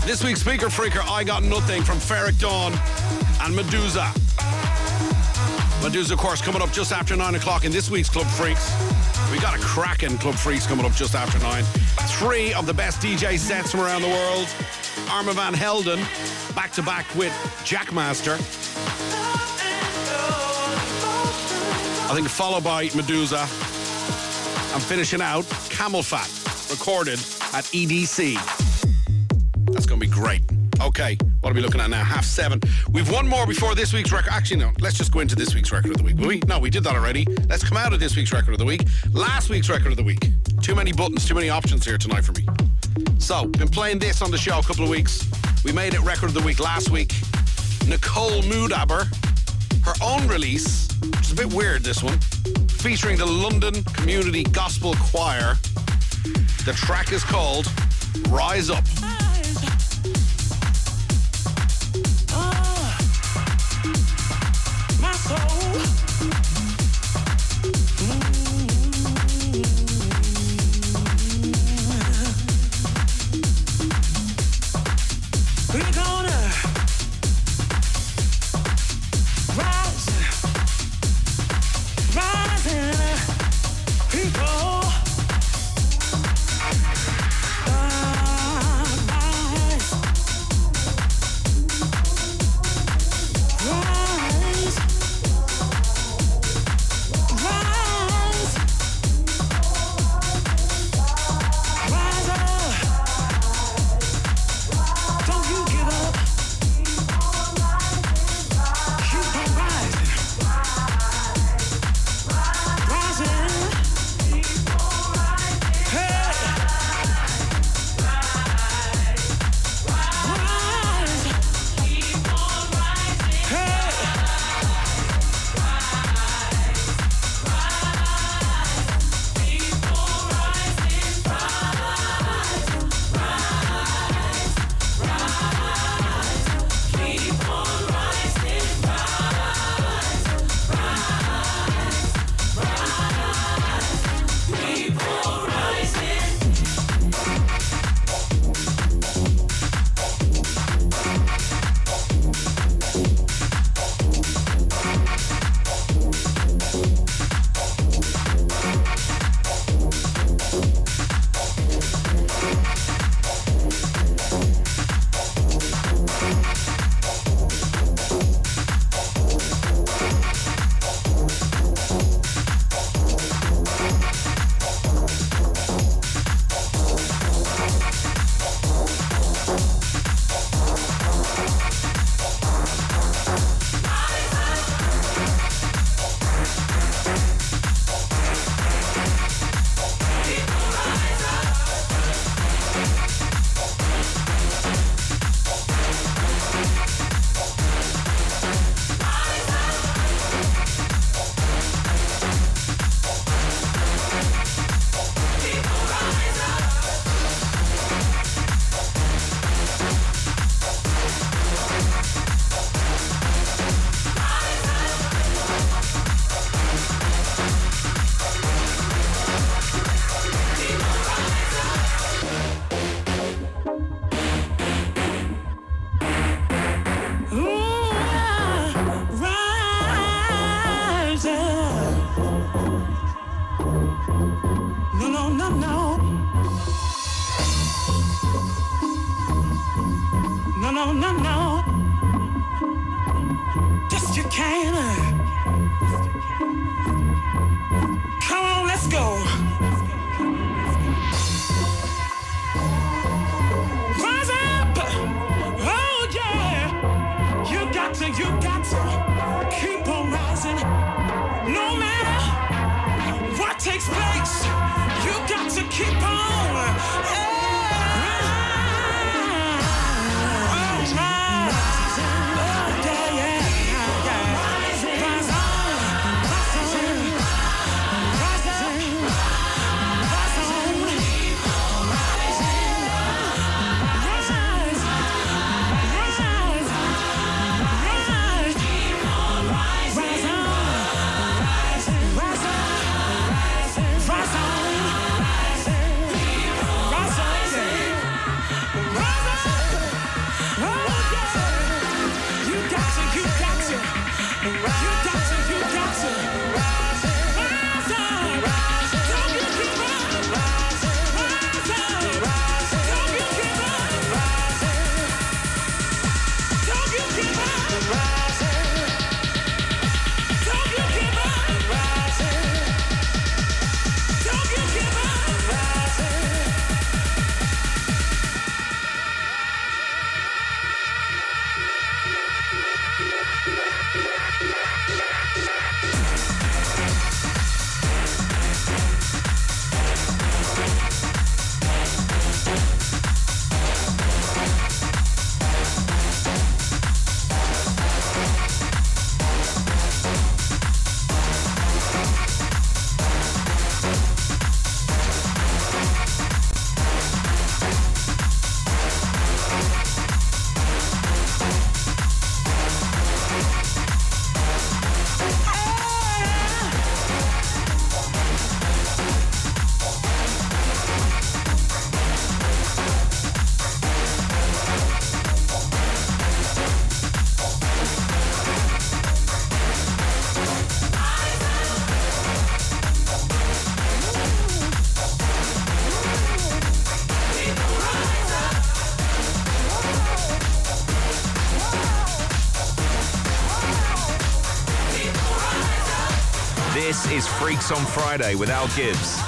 This week's speaker freaker, I Got Nothing from Ferreck Dawn and Meduza. Meduza, of course, coming up just after 9 o'clock in this week's Club Freaks. We got a cracking Club Freaks coming up just after 9. Three of the best DJ sets from around the world. Armand Van Helden, back to back with Jackmaster. I think followed by Meduza. I'm finishing out Camelphat, recorded at EDC. That's going to be great. Okay, what are we looking at now? Half seven. We've one more before this week's record. Actually, no, let's just go into this week's record of the week, will we? No, we did that already. Let's come out of this week's record of the week. Last week's record of the week. Too many buttons, too many options here tonight for me. So, been playing this on the show a couple of weeks. We made it record of the week last week. Nicole Moudaber, her own release, which is a bit weird, this one, featuring the London Community Gospel Choir. The track is called Rise Up.
on
Friday with Al Gibbs.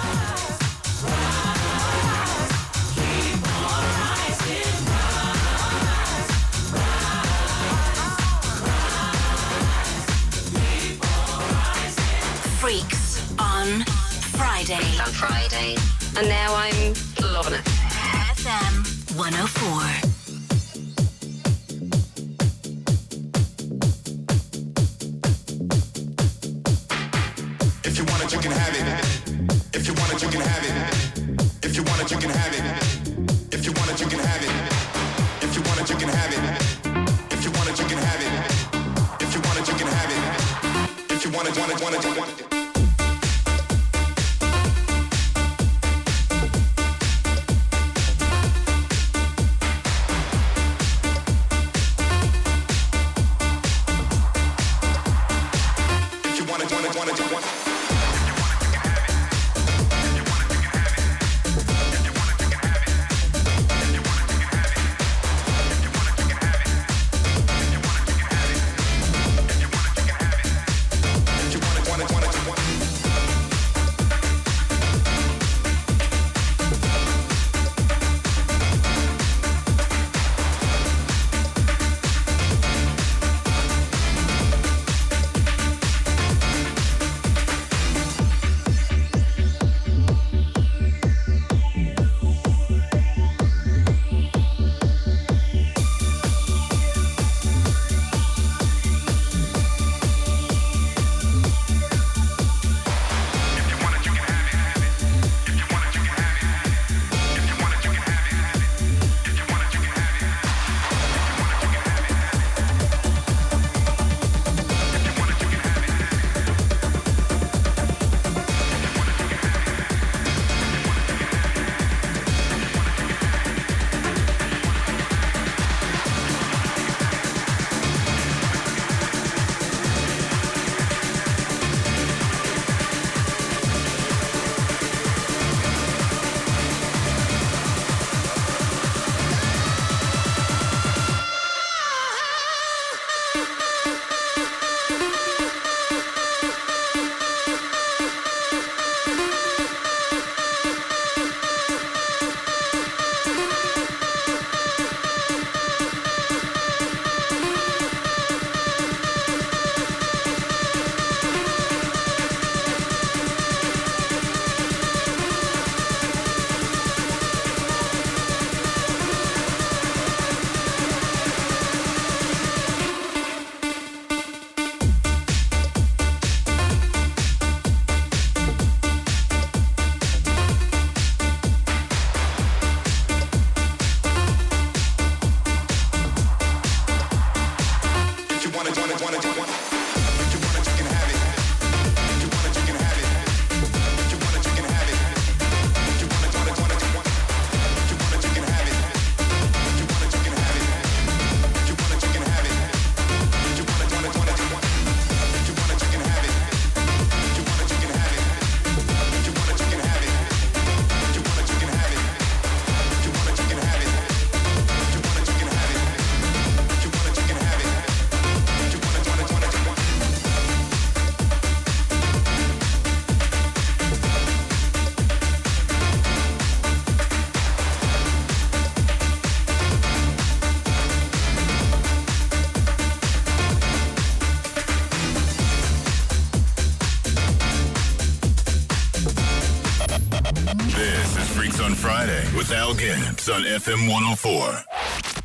Gibbs on FM 104.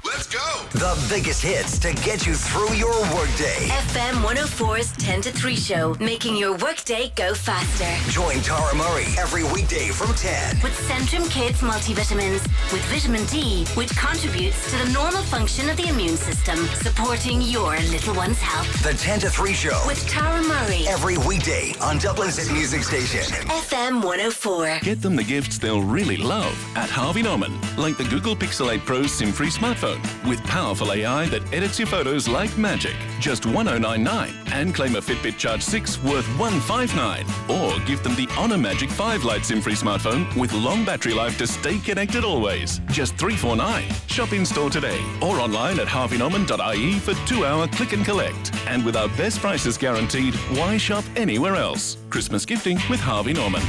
Let's go.
The biggest hits to get you through your workday.
FM 104's 10 to 3 show, making your workday go faster.
Join Tara Murray every weekday from 10.
With Centrum Kids multivitamins, with vitamin D, which contributes to the normal function of the immune system, supporting your little one's health.
The 10 to 3 show.
With Tara Murray.
Every weekday on Dublin's hit music station.
FM 104.
Get them the gifts they'll really love at Harvey Norman, like the Google Pixel 8 Pro SIM-free smartphone. with powerful AI that edits your photos like magic. Just 1099 and claim a Fitbit Charge 6 worth 159 or give them the Honor Magic 5 Lite SIM-free smartphone with long battery life to stay connected always. Just 349. Shop in store today or online at harveynorman.ie for 2-hour click and collect. And with our best prices guaranteed, why shop anywhere else? Christmas gifting with Harvey Norman.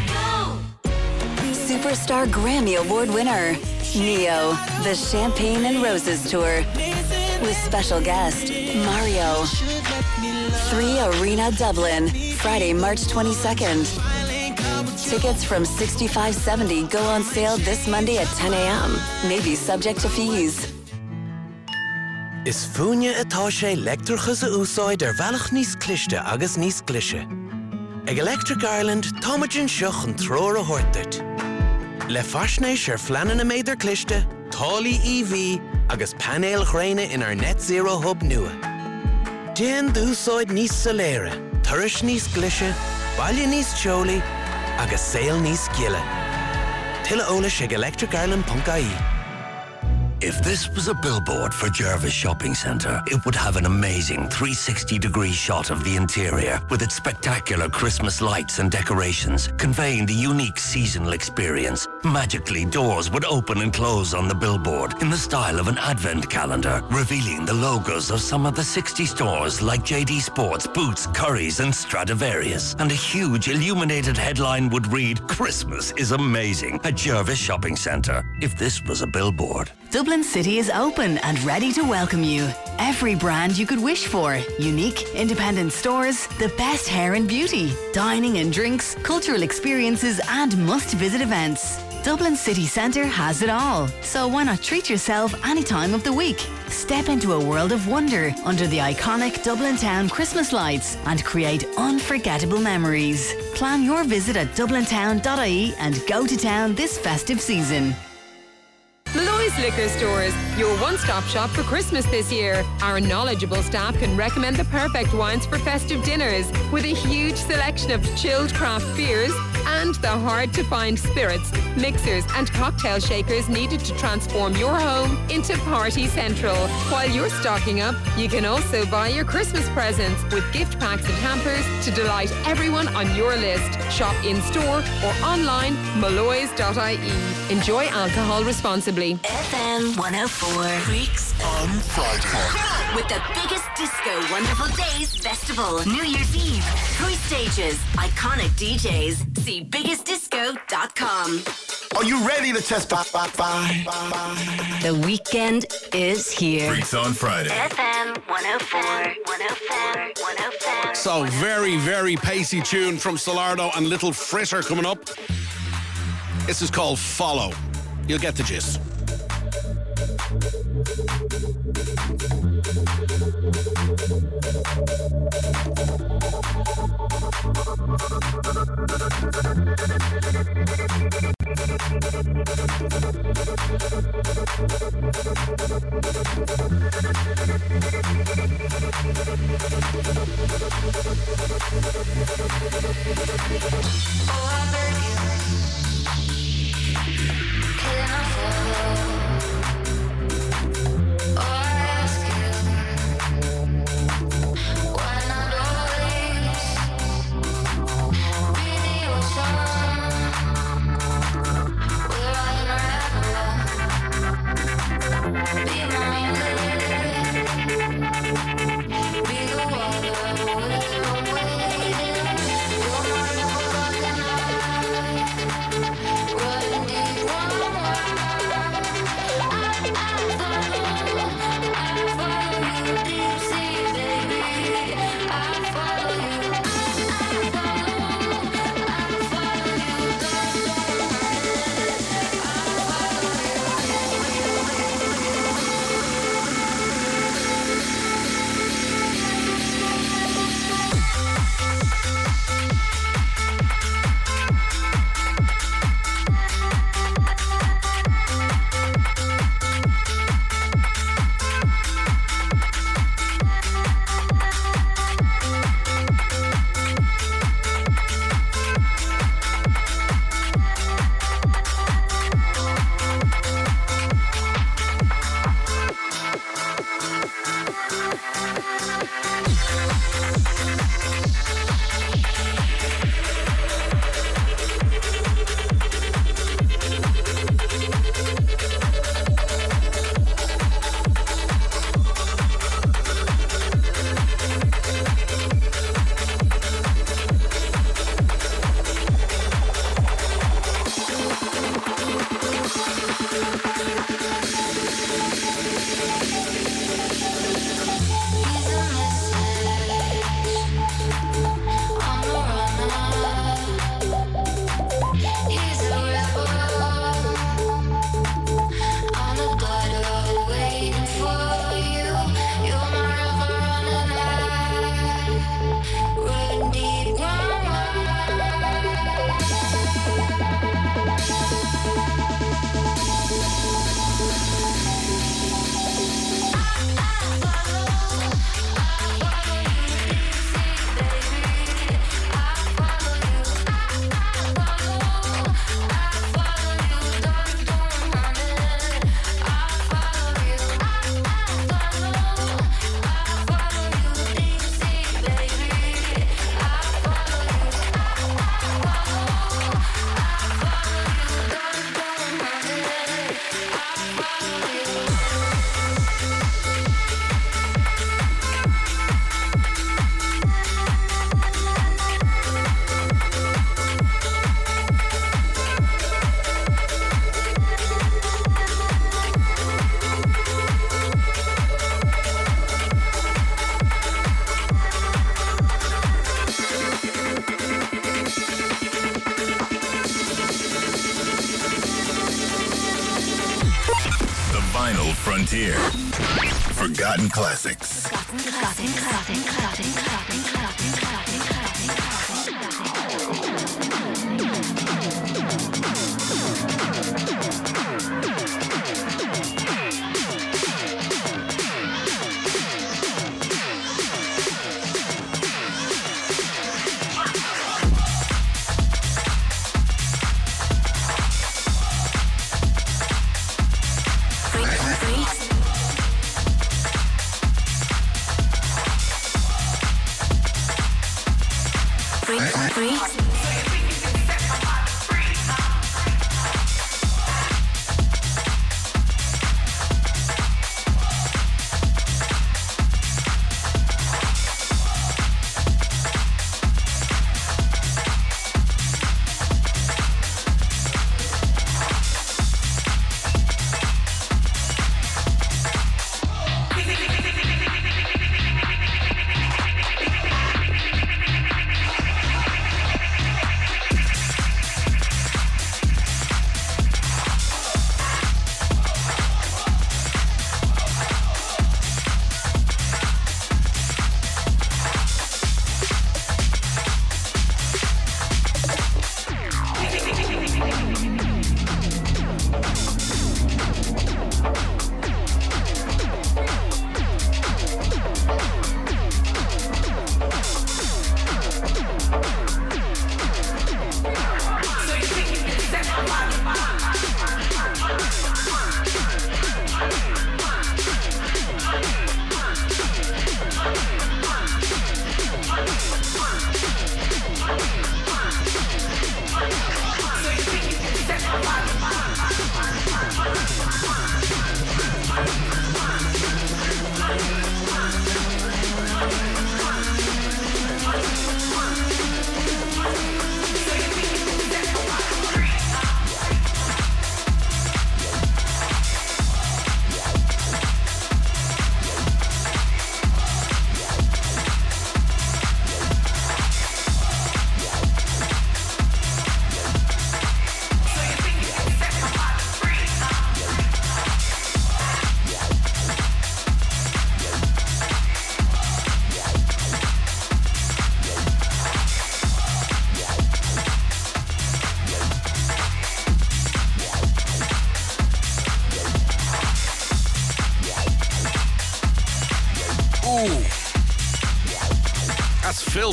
Superstar Grammy Award winner, Ne-Yo, the Champagne and Roses Tour. With special guest, Mario. 3 Arena Dublin, Friday, March 22nd. Tickets from 6570 go on sale this Monday at 10 a.m. Maybe subject to fees.
Is fúne atá sé letrachas a úsáid ar bhealach níos cliste agus níos clise. Ag Electric Ireland táimeidjin seach an tróir a thuirteit. Le fasnééis ar flanan na méidir cliste, tálaí EV agus panéal chréine inar net zero hub nua. Déan dúsáid níos saléire, thuris níos glise, bailile níos teolaí agus saoal níos giile. Tuile ólas ag electricireland.ie.
If this was a billboard for Jervis Shopping Centre, it would have an amazing 360 degree shot of the interior with its spectacular Christmas lights and decorations, conveying the unique seasonal experience. Magically, doors would open and close on the billboard in the style of an advent calendar, revealing the logos of some of the 60 stores like JD Sports, Boots, Currys, and Stradivarius. And a huge illuminated headline would read, Christmas is amazing at Jervis Shopping Centre. If this was a billboard.
Dublin City is open and ready to welcome you. Every brand you could wish for. Unique, independent stores, the best hair and beauty, dining and drinks, cultural experiences, and must visit events. Dublin City Centre has it all. So why not treat yourself any time of the week? Step into a world of wonder under the iconic Dublin Town Christmas lights and create unforgettable memories. Plan your visit at dublintown.ie and go to town this festive season.
Molloy's Liquor Stores, your one stop shop for Christmas this year. Our knowledgeable staff can recommend the perfect wines for festive dinners with a huge selection of chilled craft beers and the hard to find spirits, mixers, and cocktail shakers needed to transform your home into Party Central. While you're stocking up, you can also buy your Christmas presents with gift packs and hampers to delight everyone on your list. Shop in store or online, molloys.ie. Enjoy alcohol responsibly.
FM 104.
Freaks on Friday.
With the biggest disco Wonderful Days Festival. New Year's Eve. Three stages. Iconic DJs. See biggestdisco.com.
Are you ready to testify?
The weekend is here.
Freaks on Friday.
FM 104. 104. 104.
So very, very pacey tune from Solardo and Little Fritter coming up. This is called Follow. You'll get the gist.
Be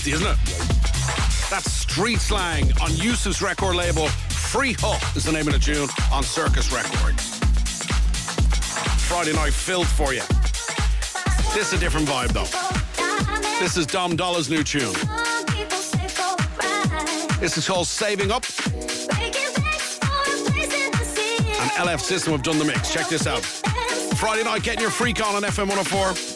Isn't it? That's street slang on Yousef's record label. Free Huff is the name of the tune on Circus Records. Friday night filth for you. This is a different vibe though. This is Dom Dolla's new tune. This is called Saving Up. And LF System have done the mix. Check this out. Friday night, getting your freak on on FM 104.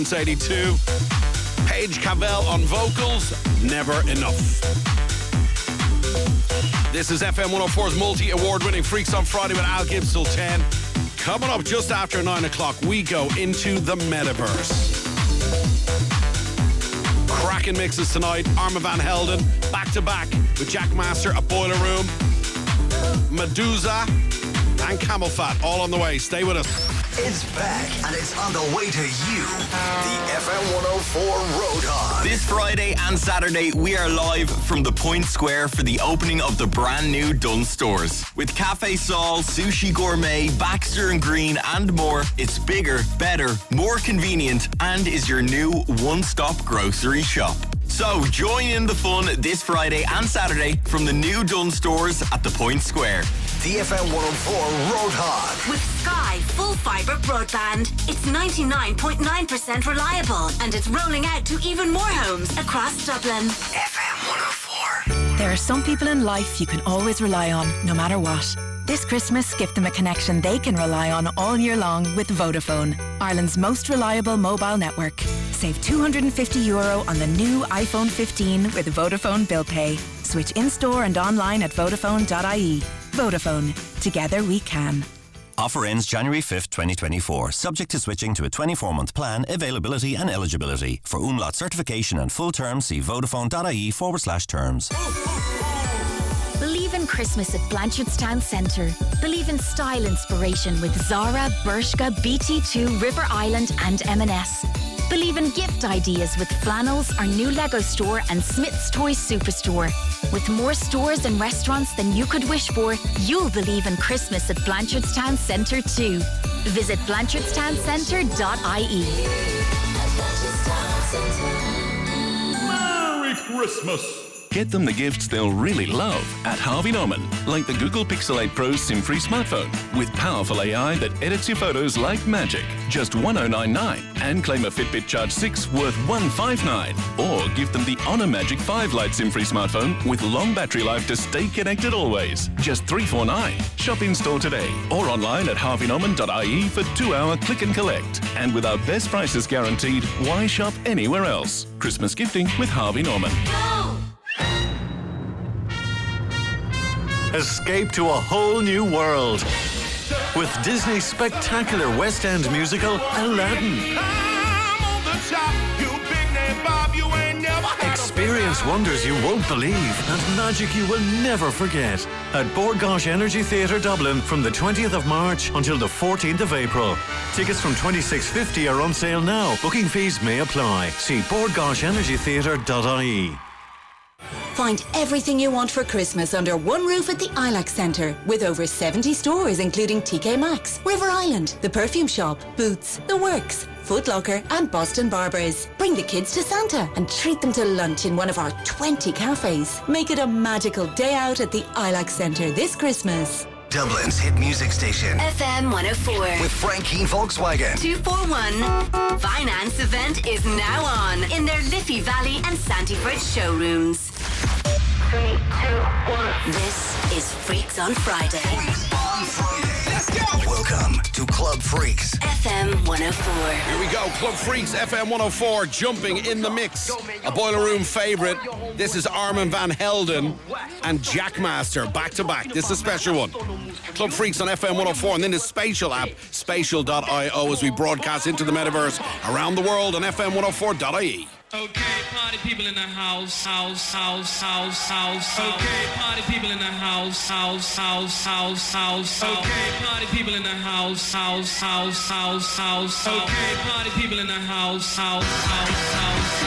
Since 82. Paige Cavell on vocals, never enough. This is FM 104's multi award winning Freaks on Friday with Al Gibbs till 10. Coming up just after 9 o'clock, we go into the metaverse. Cracking mixes tonight. Armand Van Helden back to back with Jackmaster at Boiler Room. Meduza, and Camelphat all on the way. Stay with us.
It's back and it's on the way to you. The FM 104 Road Hog.
This Friday and Saturday, we are live from the Point Square for the opening of the brand new Dunnes Stores. With Cafe Sol, Sushi Gourmet, Baxter and Green, and more, it's bigger, better, more convenient, and is your new one stop grocery shop. So join in the fun this Friday and Saturday from the new Dunnes Stores at the Point Square.
The FM 104 Road Hog.
With Sky Full Fibre Broadband, it's 99.9% reliable and it's rolling out to even more homes across Dublin.
FM 104.
There are some people in life you can always rely on, no matter what. This Christmas, give them a connection they can rely on all year long with Vodafone, Ireland's most reliable mobile network. Save 250 euro on the new iPhone 15 with Vodafone Bill Pay. Switch in store and online at vodafone.ie. Vodafone. Together we can.
Offer ends January 5th, 2024, subject to switching to a 24 month plan, availability and eligibility. For umlaut certification and full terms, see vodafone.ie forward slash terms.
Believe in Christmas at Blanchardstown Centre. Believe in style inspiration with Zara, Bershka, BT2, River Island, and M&S. Believe in gift ideas with Flannels, our new Lego store, and Smith's Toy Superstore. With more stores and restaurants than you could wish for, you'll believe in Christmas at Blanchardstown Centre too. Visit blanchardstowncentre.ie.
Merry Christmas! Get them the gifts they'll really love at Harvey Norman, like the Google Pixel 8 Pro SIM free smartphone with powerful AI that edits your photos like magic. Just 1099 and claim a Fitbit Charge 6 worth 159 or give them the Honor Magic 5 Lite SIM free smartphone with long battery life to stay connected always. Just 349. Shop in store today or online at harveynorman.ie for 2-hour click and collect. And with our best prices guaranteed, why shop anywhere else? Christmas gifting with Harvey Norman.
Escape to a whole new world with Disney's spectacular West End musical Aladdin. Experience wonders you won't believe and magic you will never forget at Bord Gáis Energy Theatre Dublin from the 20th of March until the 14th of April. Tickets from 26.50 are on sale now. Booking fees may apply. See bordgaisenergytheatre.ie.
Find everything you want for Christmas under one roof at the ILAC Centre with over 70 stores including TK Maxx, River Island, The Perfume Shop, Boots, The Works, Foot Locker and Boston Barbers. Bring the kids to Santa and treat them to lunch in one of our 20 cafes. Make it a magical day out at the ILAC Centre this Christmas.
Dublin's hit music station.
FM 104.
With Frank Keane Volkswagen.
241. Finance event is now on in their Liffey Valley and Sandyford showrooms. Three, two, one. This is Freaks on Friday.
Let's go. Welcome to Club Freaks.
FM 104.
Here we go, Club Freaks FM 104 jumping in the mix. A boiler room favorite. This is Armand Van Helden and Jackmaster back to back. This is a special one. Club Freaks on FM 104 and then the Spatial app, spatial.io as we broadcast into the metaverse around the world on FM104.ie.
Okay, party people in the house, house, house, house, house. Okay, party people in the house, house, house, house, house. Okay, party people in the house, house, house, house, house. Okay, party people in the house, house, house, house,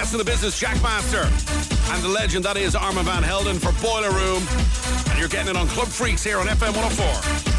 best in the business, Jackmaster, and the legend that is Armand Van Helden for Boiler Room. And you're getting it on Club Freaks here on FM 104.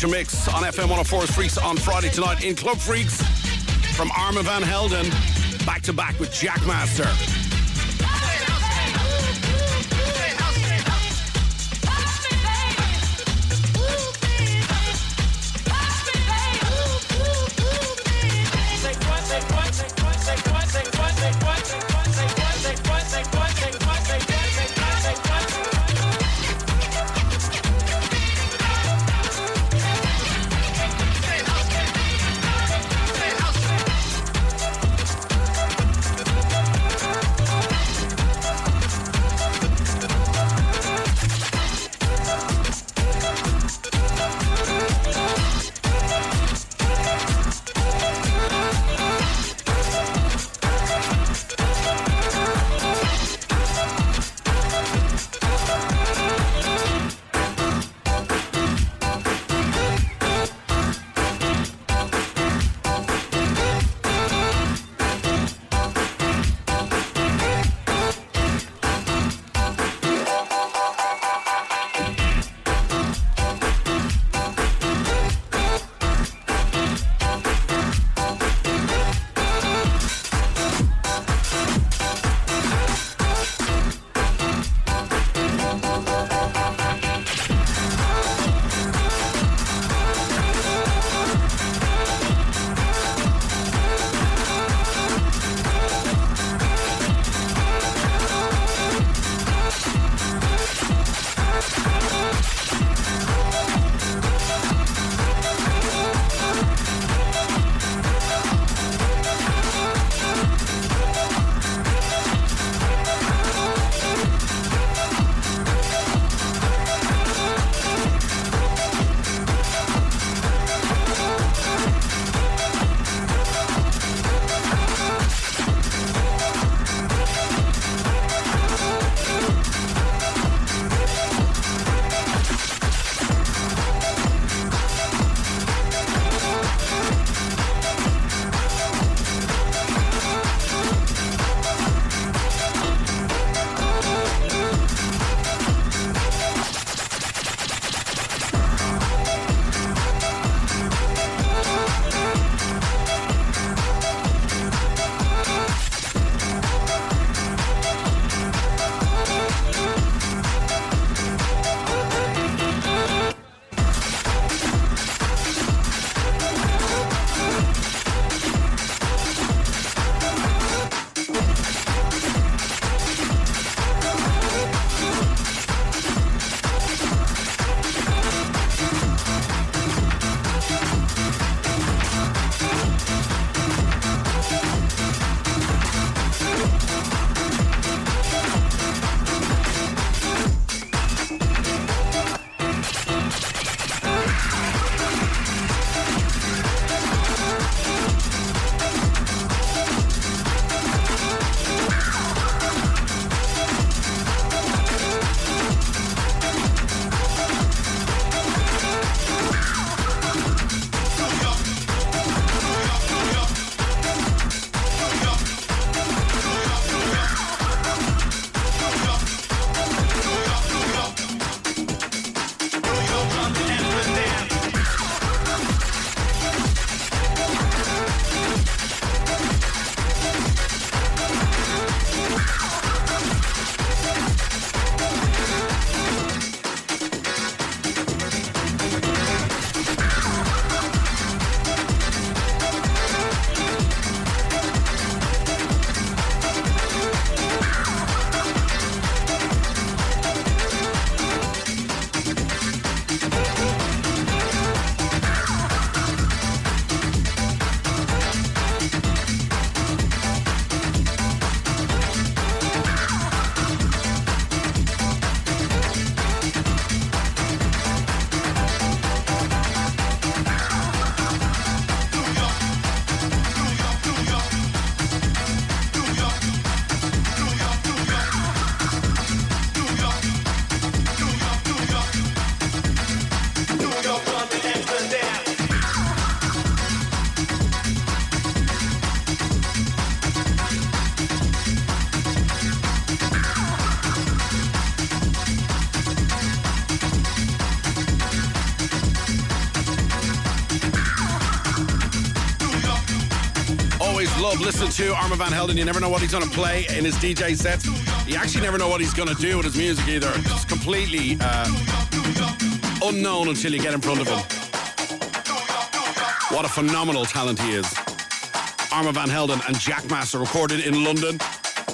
Very mix on FM 104's Freaks on Friday tonight in Club Freaks from Armand van Helden, back to back with Jackmaster. Listening to Armand Van Helden. You never know what he's going to play in his DJ sets. You actually never know what he's going to do with his music either. It's completely uh, unknown until you get in front of him. What a phenomenal talent he is. Armand Van Helden and Jackmaster recorded in London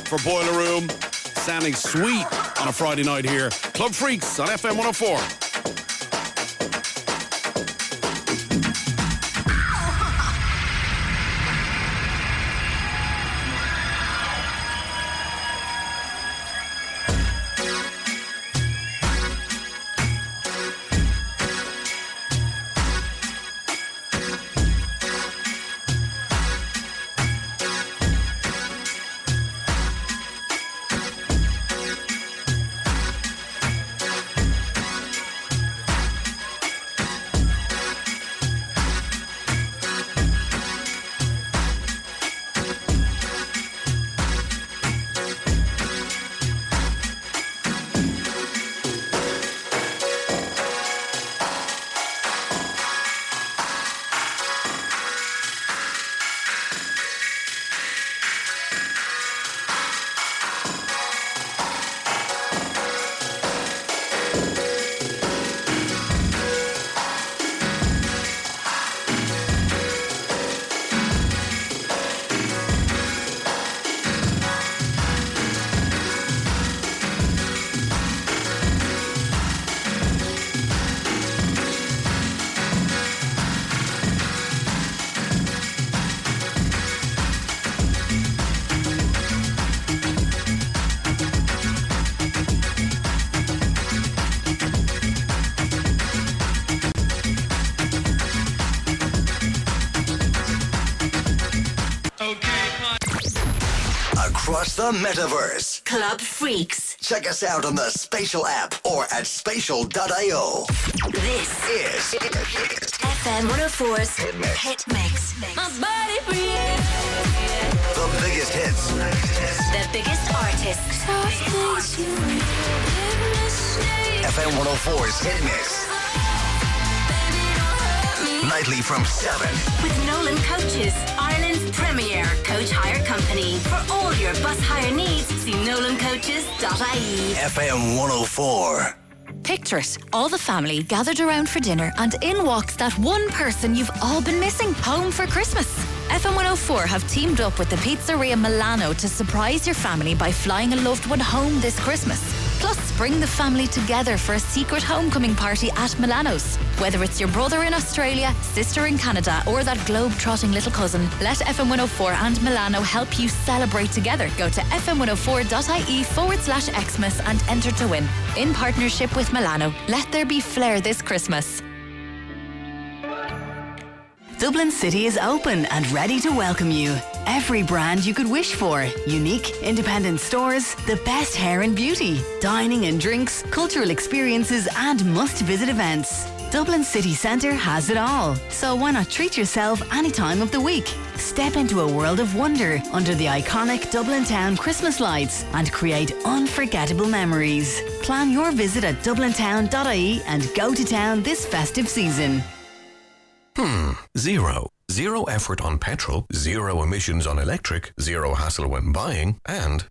for Boiler Room. Sounding sweet on a Friday night here. Club Freaks on FM 104.
Metaverse.
Club Freaks.
Check us out on the Spatial app or at spatial.io.
This
is
FM 104's Hit Mix. Hit Mix. My body
The biggest hits.
The biggest artists.
FM 104's Hit Mix. Nightly from 7.
With Nolan Coaches, Ireland's premier coach hire company. For all your bus hire needs, see nolancoaches.ie.
FM 104.
Picture it, all the family gathered around for dinner, and in walks that one person you've all been missing home for Christmas. FM 104 have teamed up with the Pizzeria Milano to surprise your family by flying a loved one home this Christmas. Bring the family together for a secret homecoming party at Milano's. Whether it's your brother in Australia, sister in Canada, or that globe-trotting little cousin, let FM 104 and Milano help you celebrate together. Go to fm104.ie forward slash Xmas and enter to win. In partnership with Milano, let there be flair this Christmas.
Dublin City is open and ready to welcome you. Every brand you could wish for. Unique, independent stores, the best hair and beauty, dining and drinks, cultural experiences, and must visit events. Dublin City Centre has it all. So why not treat yourself any time of the week? Step into a world of wonder under the iconic Dublin Town Christmas lights and create unforgettable memories. Plan your visit at dublintown.ie and go to town this festive season.
Hmm, zero. Zero effort on petrol, zero emissions on electric, zero hassle when buying, and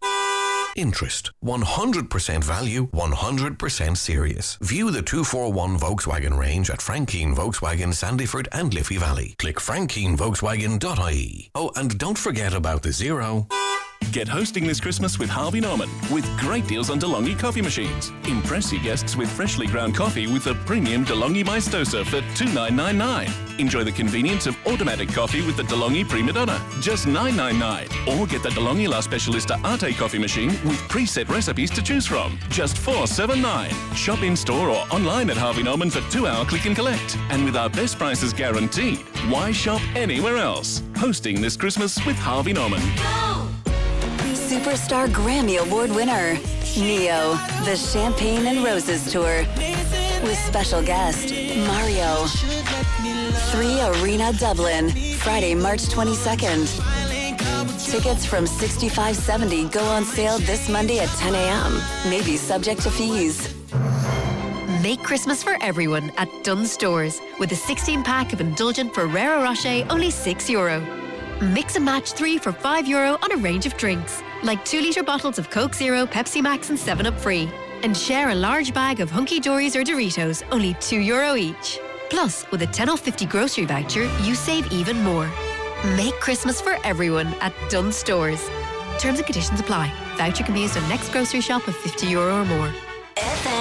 interest. 100% value, 100% serious. View the 241 Volkswagen range at Frank Keane Volkswagen Sandyford and Liffey Valley. Click frankkeanevolkswagen.ie. Oh, and don't forget about the zero.
Get hosting this Christmas with Harvey Norman with great deals on DeLonghi coffee machines. Impress your guests with freshly ground coffee with the premium DeLonghi Maestosa for $2.999. Enjoy the convenience of automatic coffee with the DeLonghi Prima Donna, just $9.99. Or get the DeLonghi La Specialista Arte coffee machine with preset recipes to choose from, just $4.79. Shop in store or online at Harvey Norman for two-hour click and collect. And with our best prices guaranteed, why shop anywhere else? Hosting this Christmas with Harvey Norman.
Superstar Grammy Award winner, Ne-Yo, the Champagne and Roses Tour. With special guest, Mario. 3 Arena Dublin, Friday, March 22nd. Tickets from 65.70 go on sale this Monday at 10 a.m. Maybe subject to fees. Make Christmas for everyone at Dunnes Stores with a 16 pack of indulgent Ferrero Rocher, only €6. Euro.
Mix and match three for €5 Euro on a range of drinks, like 2 litre bottles of Coke Zero, Pepsi Max, and 7 Up Free. And share a large bag of Hunky Dories or Doritos, only €2 Euro each. Plus, with a 10 off 50 grocery voucher, you save even more. Make Christmas for everyone at Dunnes Stores. Terms and conditions apply. Voucher can be used on next grocery shop of 50 euro or more.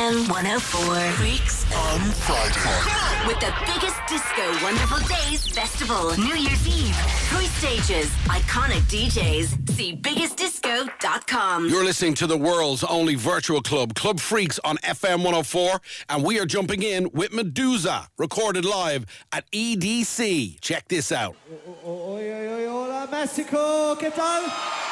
FM 104 Freaks
on
Friday. With the biggest disco Wonderful Days Festival, New Year's Eve, three stages, iconic DJs. See biggestdisco.com.
You're listening to the world's only virtual club, Club Freaks on FM 104, and we are jumping in with Meduza, recorded live at EDC. Check this out.
Hola México, ¿qué tal?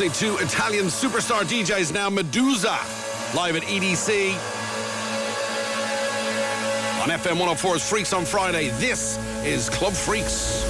say two Italian superstar DJs now, Meduza, live at EDC. On FM 104's Freaks on Friday, this is Club Freaks.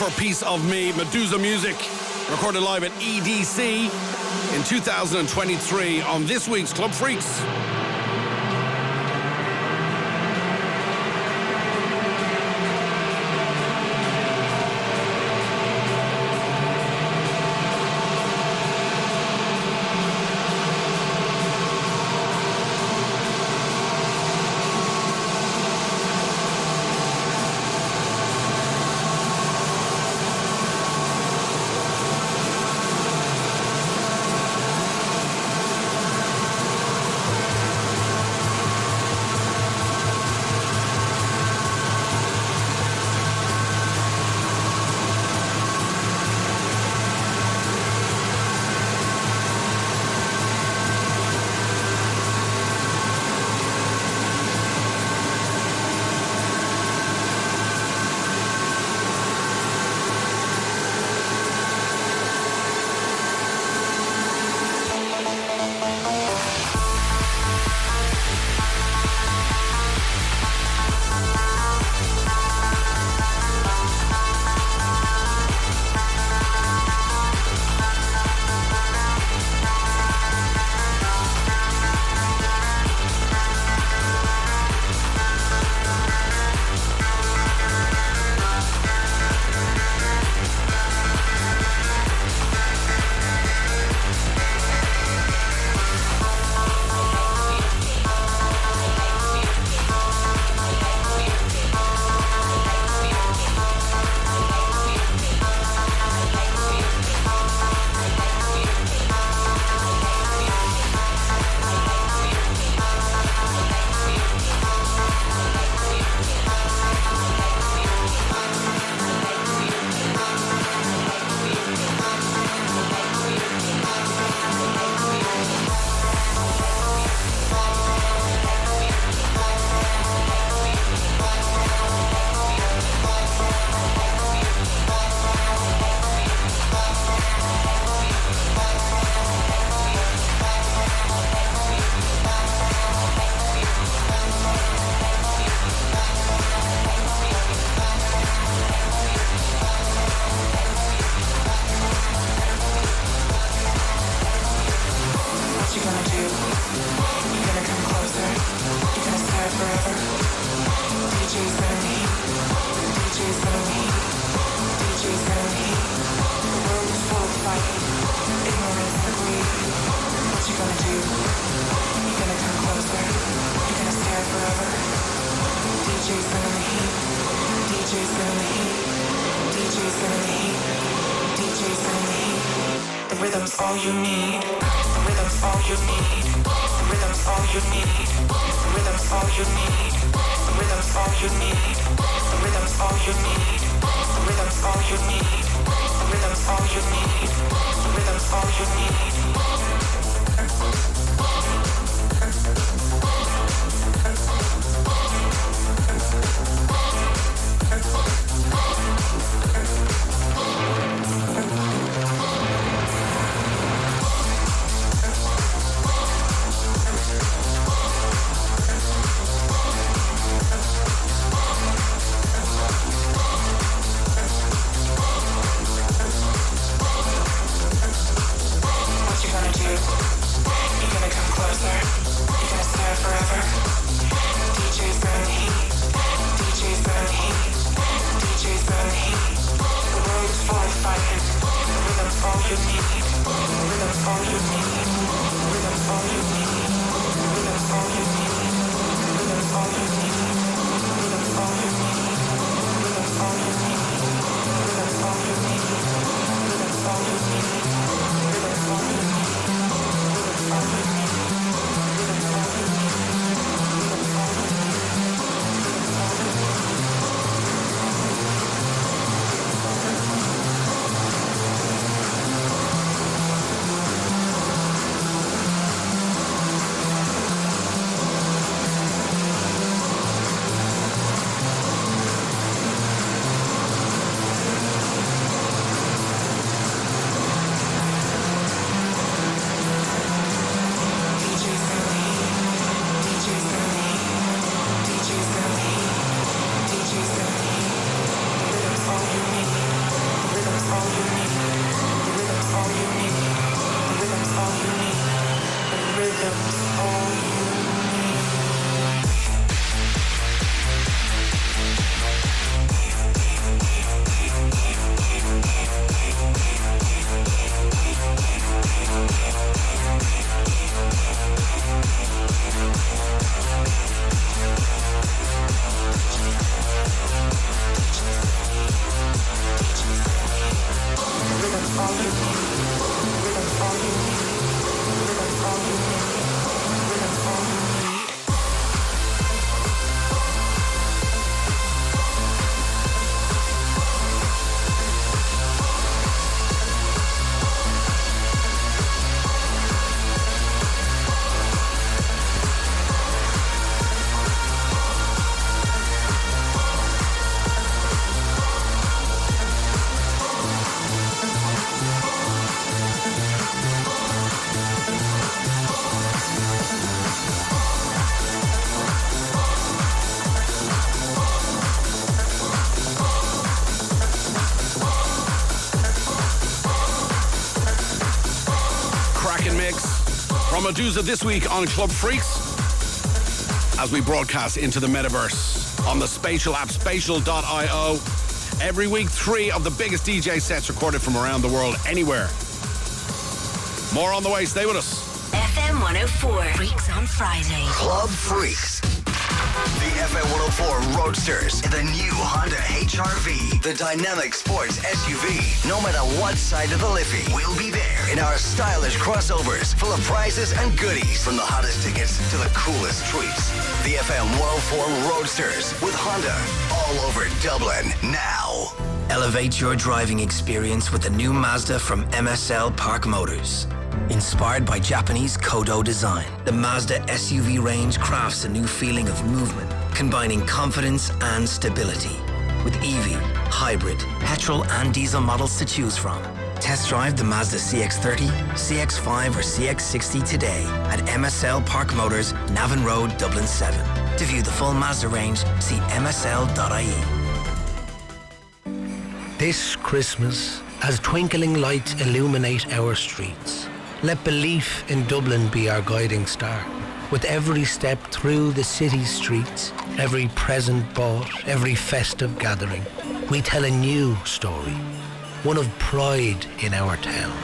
For Piece of Me, Meduza Music, recorded live at EDC in 2023 on this week's Club Freaks.
Meduza this week on Club Freaks as we broadcast into the metaverse on the spatial app spatial.io. Every week, three of the biggest DJ sets recorded from around the world, anywhere. More on the way. Stay with us.
FM 104. Freaks on Friday.
Club Freaks. FM 104 Roadsters, the new Honda HRV, the dynamic sports SUV. No matter what side of the Liffey, we'll be there in our stylish crossovers, full of prizes and goodies, from the hottest tickets to the coolest treats. The FM 104 Roadsters with Honda, all over Dublin now.
Elevate your driving experience with the new Mazda from MSL Park Motors. Inspired by Japanese Kodo design, the Mazda SUV range crafts a new feeling of movement, combining confidence and stability. With EV, hybrid, petrol, and diesel models to choose from. Test drive the Mazda CX-30, CX-5, or CX-60 today at MSL Park Motors, Navan Road, Dublin 7. To view the full Mazda range, see msl.ie.
This Christmas, as twinkling lights illuminate our streets, let belief in Dublin be our guiding star. With every step through the city's streets, every present bought, every festive gathering, we tell a new story, one of pride in our town.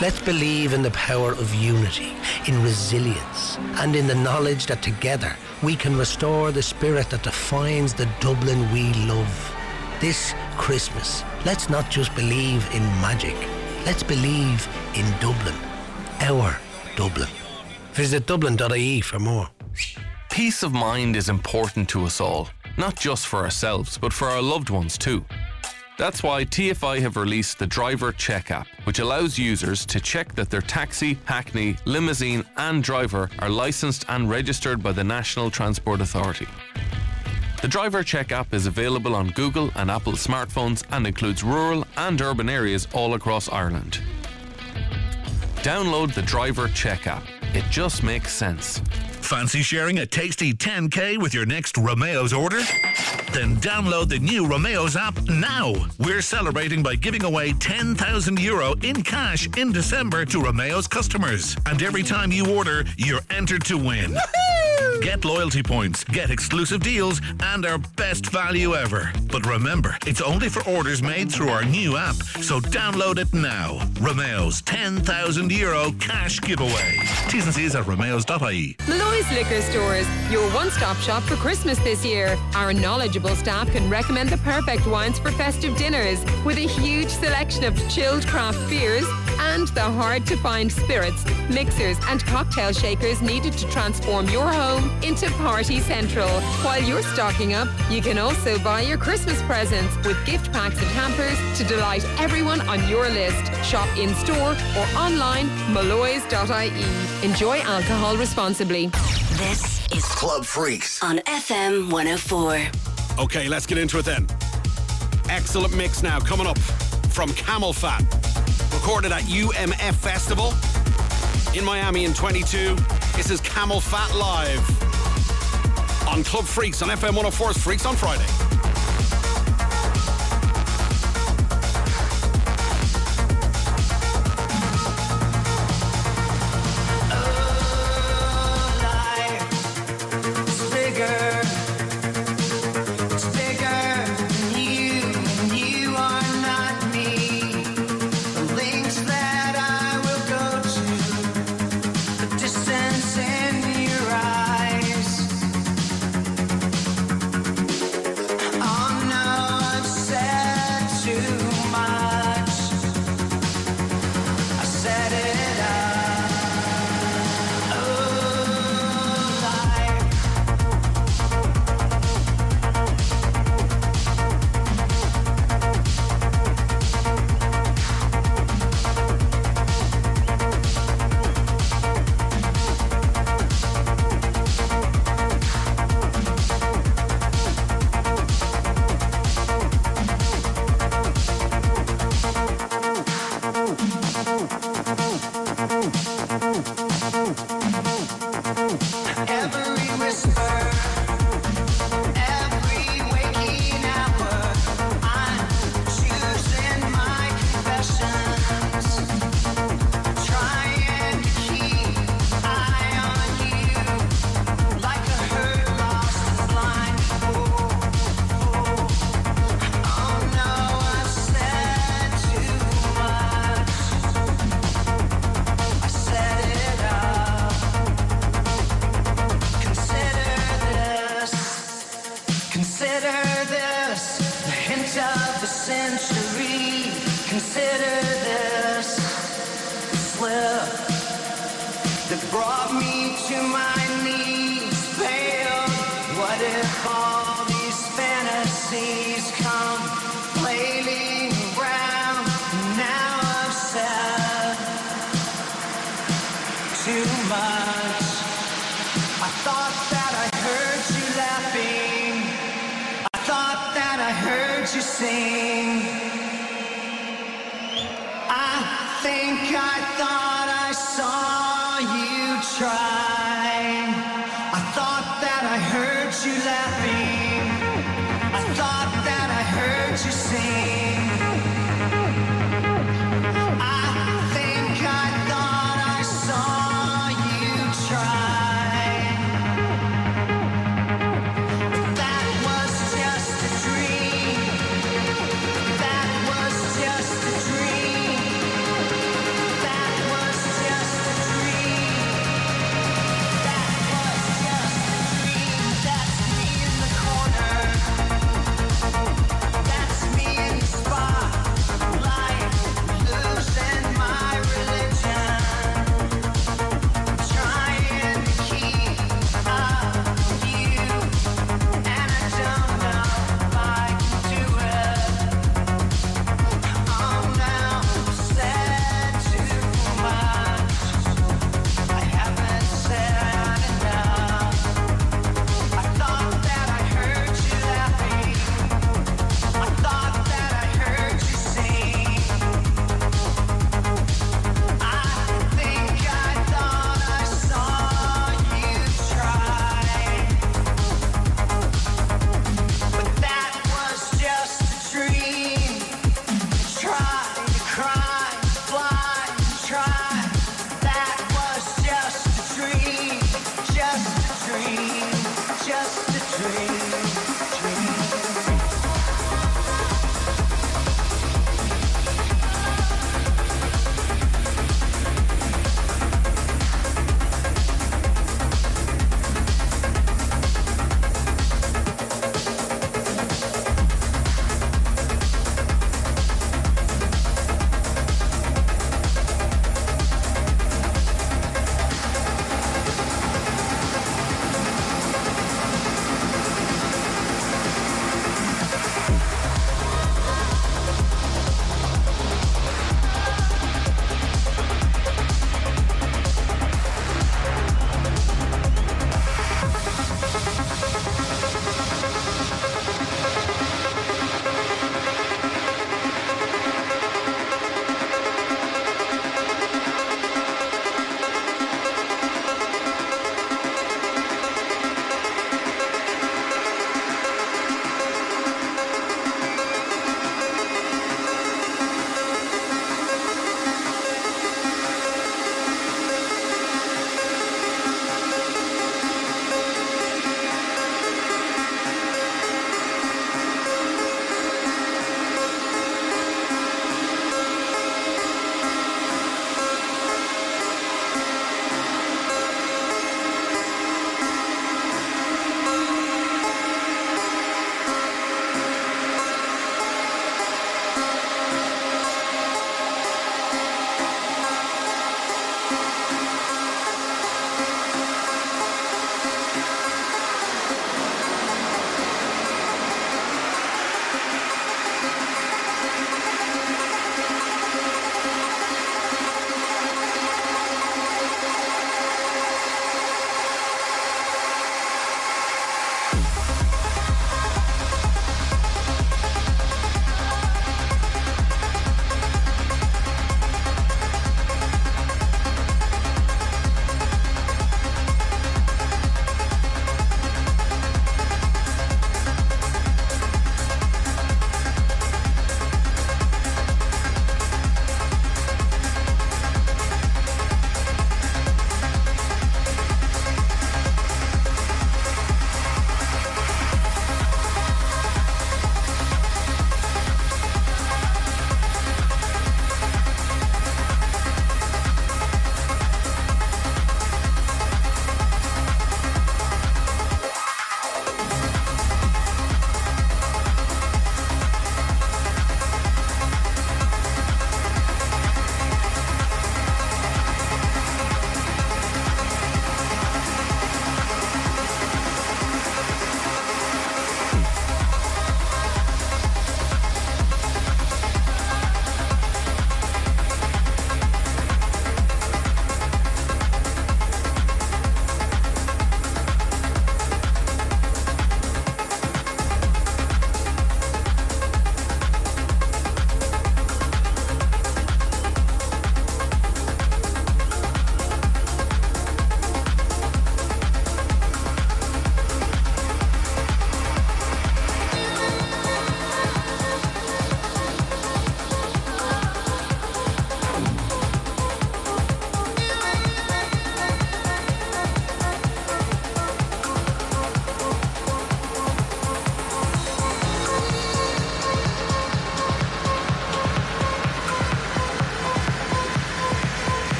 Let's believe in the power of unity, in resilience, and in the knowledge that together we can restore the spirit that defines the Dublin we love. This Christmas, let's not just believe in magic, let's believe in Dublin, our Dublin. Visit dublin.ie for more.
Peace of mind is important to us all, not just for ourselves, but for our loved ones too. That's why TFI have released the Driver Check app, which allows users to check that their taxi, hackney, limousine, and driver are licensed and registered by the National Transport Authority. The Driver Check app is available on Google and Apple smartphones and includes rural and urban areas all across Ireland. Download the Driver Check app. It just makes sense.
Fancy sharing a tasty 10K with your next Romeo's order? Then download the new Romeo's app now. We're celebrating by giving away 10,000 euro in cash in December to Romeo's customers. And every time you order, you're entered to win. Get loyalty points, get exclusive deals, and our best value ever. But remember, it's only for orders made through our new app, so download it now. Romeo's 10,000 euro cash giveaway. T's and C's at romeos.ie.
Molloy's Liquor Stores, your one-stop shop for Christmas this year. Our knowledgeable staff can recommend the perfect wines for festive dinners with a huge selection of chilled craft beers and the hard-to-find spirits, mixers and cocktail shakers needed to transform your home into Party Central. While you're stocking up, you can also buy your Christmas presents with gift packs and hampers to delight everyone on your list. Shop in-store or online, molloys.ie. Enjoy alcohol responsibly.
This is
Club Freaks
on FM 104.
Okay, let's get into it then. Excellent mix now coming up from Camelphat. Recorded at UMF Festival in Miami in 22. This is Camelphat Live on Club Freaks on FM 104's Freaks on Friday.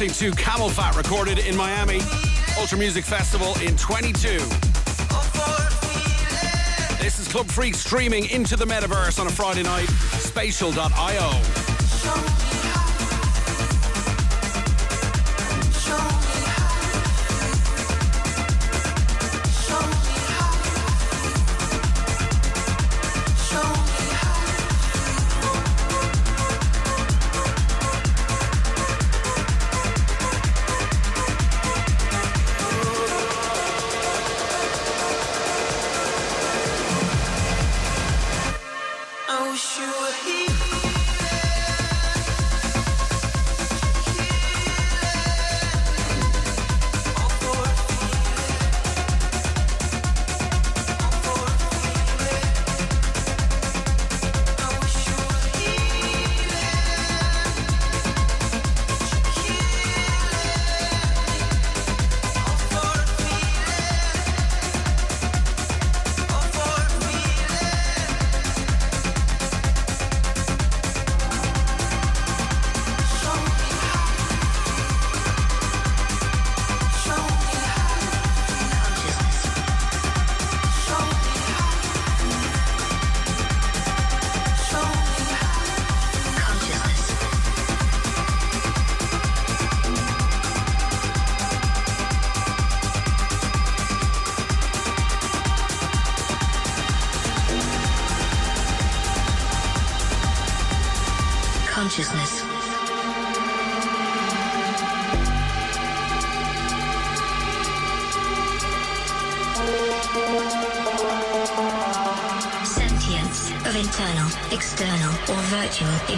Listening to Camelphat recorded in Miami, Ultra Music Festival in 22. This is Club Freak streaming into the metaverse on a Friday night, spatial.io.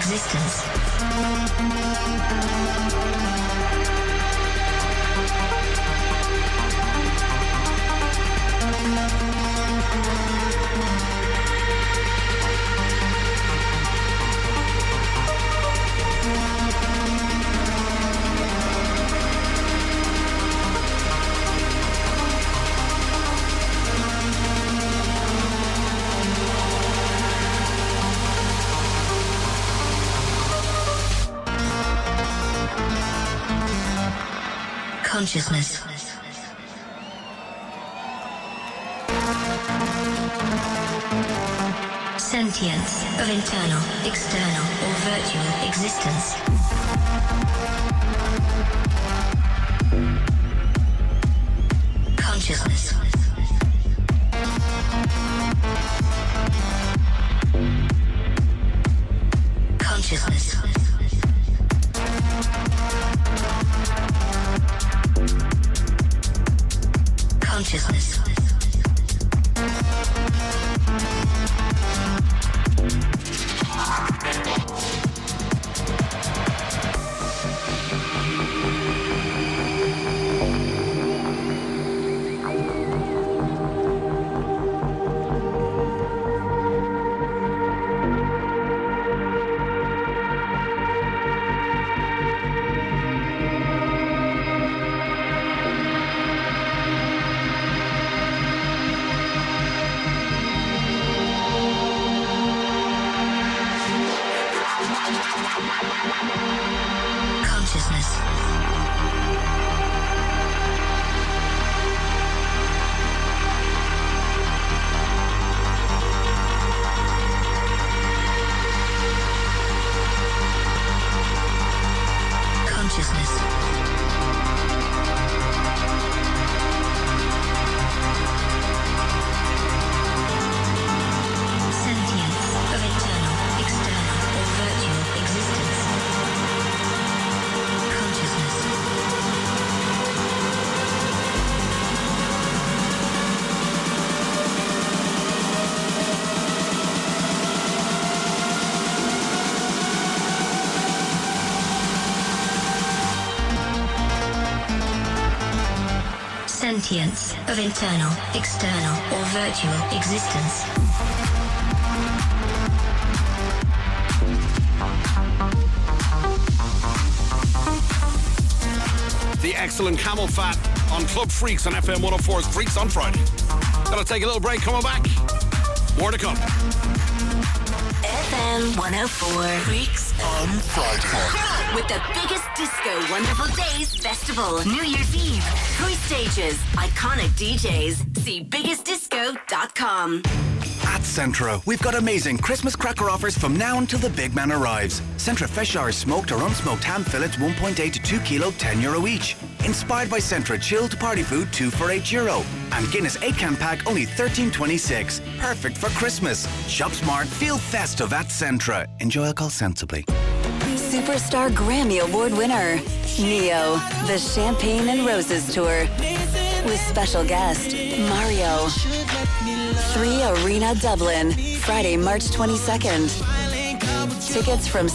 virtual Consciousness. Sentience of internal, external, or virtual existence.
The excellent Camelphat on Club Freaks on FM 104's Freaks on Friday. Gonna take a little break, coming back. More to come.
FM 104. Freaks on Friday. With the biggest disco Wonderful Days Festival. New Year's Eve. Three stages. Iconic DJs. See biggestdisco.com.
At Centra, we've got amazing Christmas cracker offers from now until the big man arrives. Centra Fresh Hours smoked or unsmoked ham fillets 1.8 to 2 kilo, 10 euro each. Inspired by Centra chilled party food 2 for 8 euro. And Guinness 8 can pack only 13.26. Perfect for Christmas. Shop smart, feel festive at Centra. Enjoy alcohol sensibly.
Superstar Grammy Award winner, Ne-Yo, the Champagne and Roses Tour. With special guest, Mario. 3 Arena Dublin, Friday, March 22nd. Tickets from